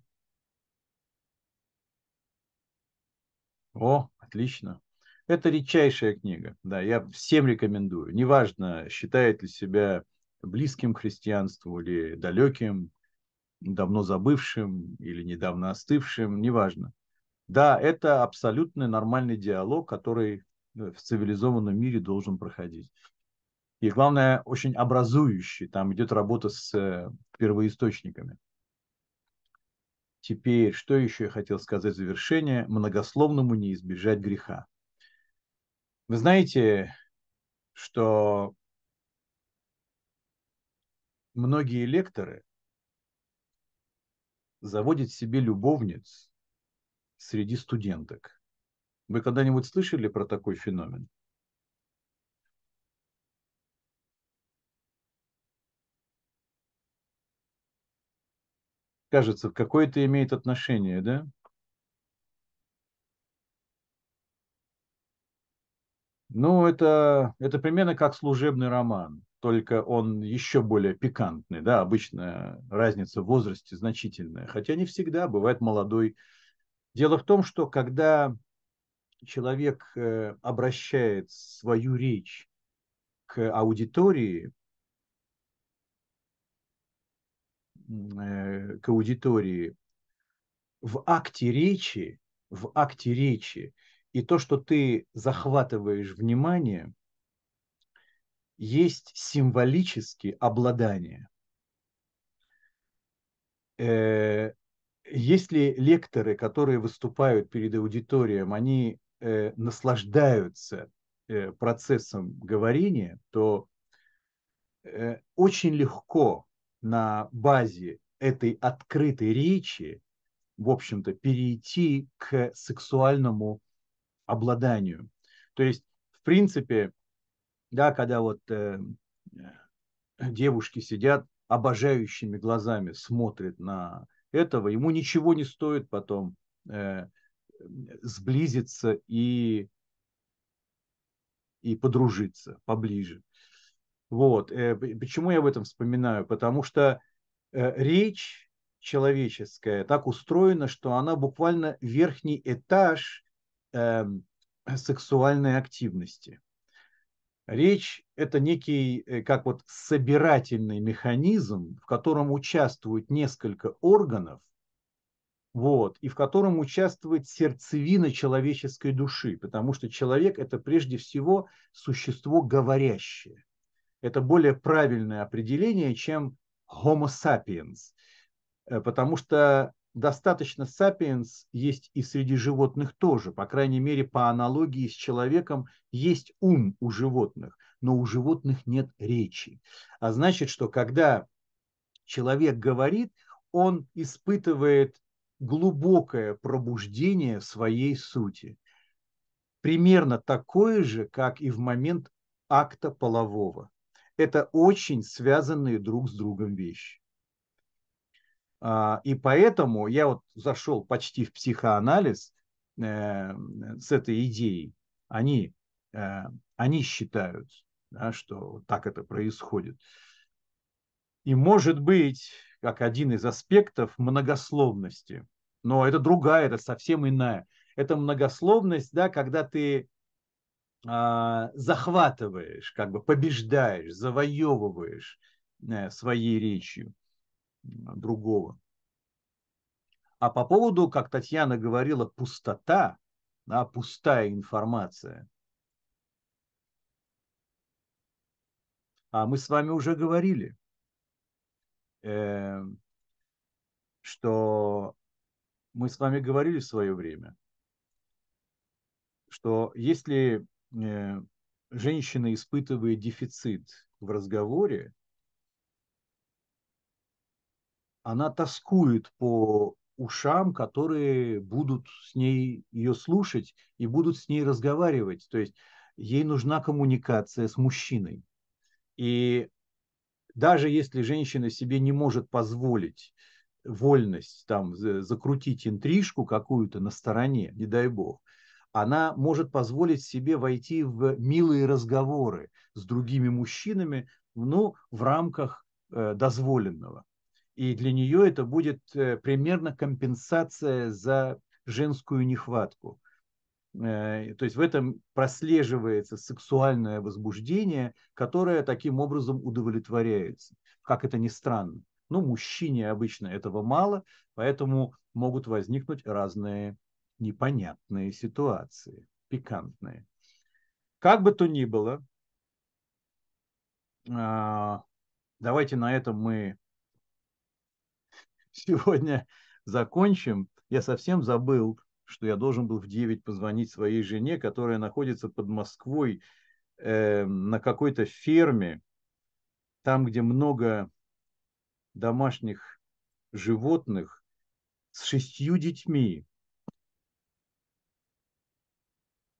О, отлично. Это редчайшая книга. Да, я всем рекомендую. Неважно, считает ли себя близким к христианству или далеким, давно забывшим или недавно остывшим, неважно. Да, это абсолютно нормальный диалог, который в цивилизованном мире должен проходить. И главное, очень образующий. Там идет работа с э, первоисточниками. Теперь, что еще я хотел сказать в завершение? Многословному не избежать греха. Вы знаете, что многие лекторы заводят себе любовниц среди студенток. Вы когда-нибудь слышали про такой феномен? Кажется, какое-то имеет отношение, да? Ну, это, это примерно как служебный роман, только он еще более пикантный, да, обычно разница в возрасте значительная, хотя не всегда, бывает молодой. Дело в том, что когда человек э, обращает свою речь к аудитории, э, к аудитории в акте речи, в акте речи, и то, что ты захватываешь внимание, есть символически обладание. Э, если лекторы, которые выступают перед аудиторией, они э, наслаждаются э, процессом говорения, то очень легко на базе этой открытой речи, в общем-то, перейти к сексуальному обладанию. То есть, в принципе, да, когда вот э, девушки сидят обожающими глазами, смотрят на этого, ему ничего не стоит потом э, сблизиться и, и подружиться поближе. Вот. Э, почему я об этом вспоминаю? Потому что э, речь человеческая так устроена, что она буквально верхний этаж э, сексуальной активности. Речь – это некий, э, как вот собирательный механизм, в котором участвуют несколько органов, вот, и в котором участвует сердцевина человеческой души, потому что человек – это прежде всего существо говорящее. Это более правильное определение, чем Homo sapiens, э, потому что достаточно сапиенс есть и среди животных тоже, по крайней мере, по аналогии с человеком есть ум у животных, но у животных нет речи. А значит, что когда человек говорит, он испытывает глубокое пробуждение своей сути. Примерно такое же, как и в момент акта полового. Это очень связанные друг с другом вещи. А, и поэтому я вот зашел почти в психоанализ э, с этой идеей. Они, э, они считают, да, что так это происходит. И может быть, как один из аспектов многословности, но это другая, это совсем иная. Это многословность, да, когда ты а, захватываешь, как бы побеждаешь, завоевываешь э, своей речью другого. А по поводу, как Татьяна говорила, пустота, да, пустая информация. А мы с вами уже говорили, э, что мы с вами говорили в свое время, что если э, женщина испытывает дефицит в разговоре, она тоскует по ушам, которые будут с ней ее слушать и будут с ней разговаривать. То есть ей нужна коммуникация с мужчиной. И даже если женщина себе не может позволить вольность там закрутить интрижку какую-то на стороне, не дай бог, она может позволить себе войти в милые разговоры с другими мужчинами, ну, в рамках э, дозволенного. И для нее это будет э, примерно компенсация за женскую нехватку. Э, то есть в этом прослеживается сексуальное возбуждение, которое таким образом удовлетворяется. Как это ни странно. Но мужчине обычно этого мало, поэтому могут возникнуть разные непонятные ситуации, пикантные. Как бы то ни было, а, давайте на этом мы сегодня [laughs] закончим. Я совсем забыл, что я должен был в 9 позвонить своей жене, которая находится под Москвой э, на какой-то ферме, там, где много домашних животных с шестью детьми.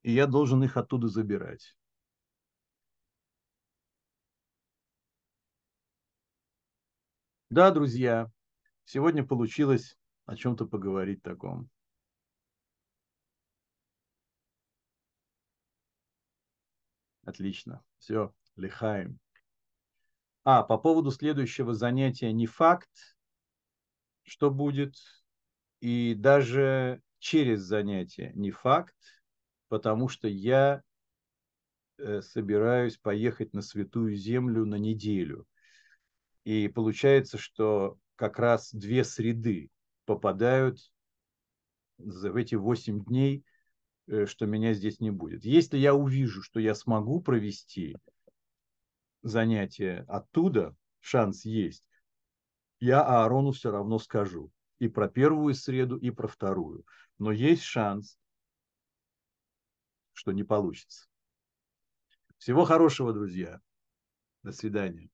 И я должен их оттуда забирать. Да, друзья, сегодня получилось о чем-то поговорить таком. Отлично. Все, лихаем. А, по поводу следующего занятия не факт, что будет, и даже через занятие не факт, потому что я э, собираюсь поехать на Святую Землю на неделю. И получается, что как раз две среды попадают в эти восемь дней, э, что меня здесь не будет. Если я увижу, что я смогу провести занятие оттуда, шанс есть, я Аарону все равно скажу. И про первую среду, и про вторую. Но есть шанс, что не получится. Всего хорошего, друзья. До свидания.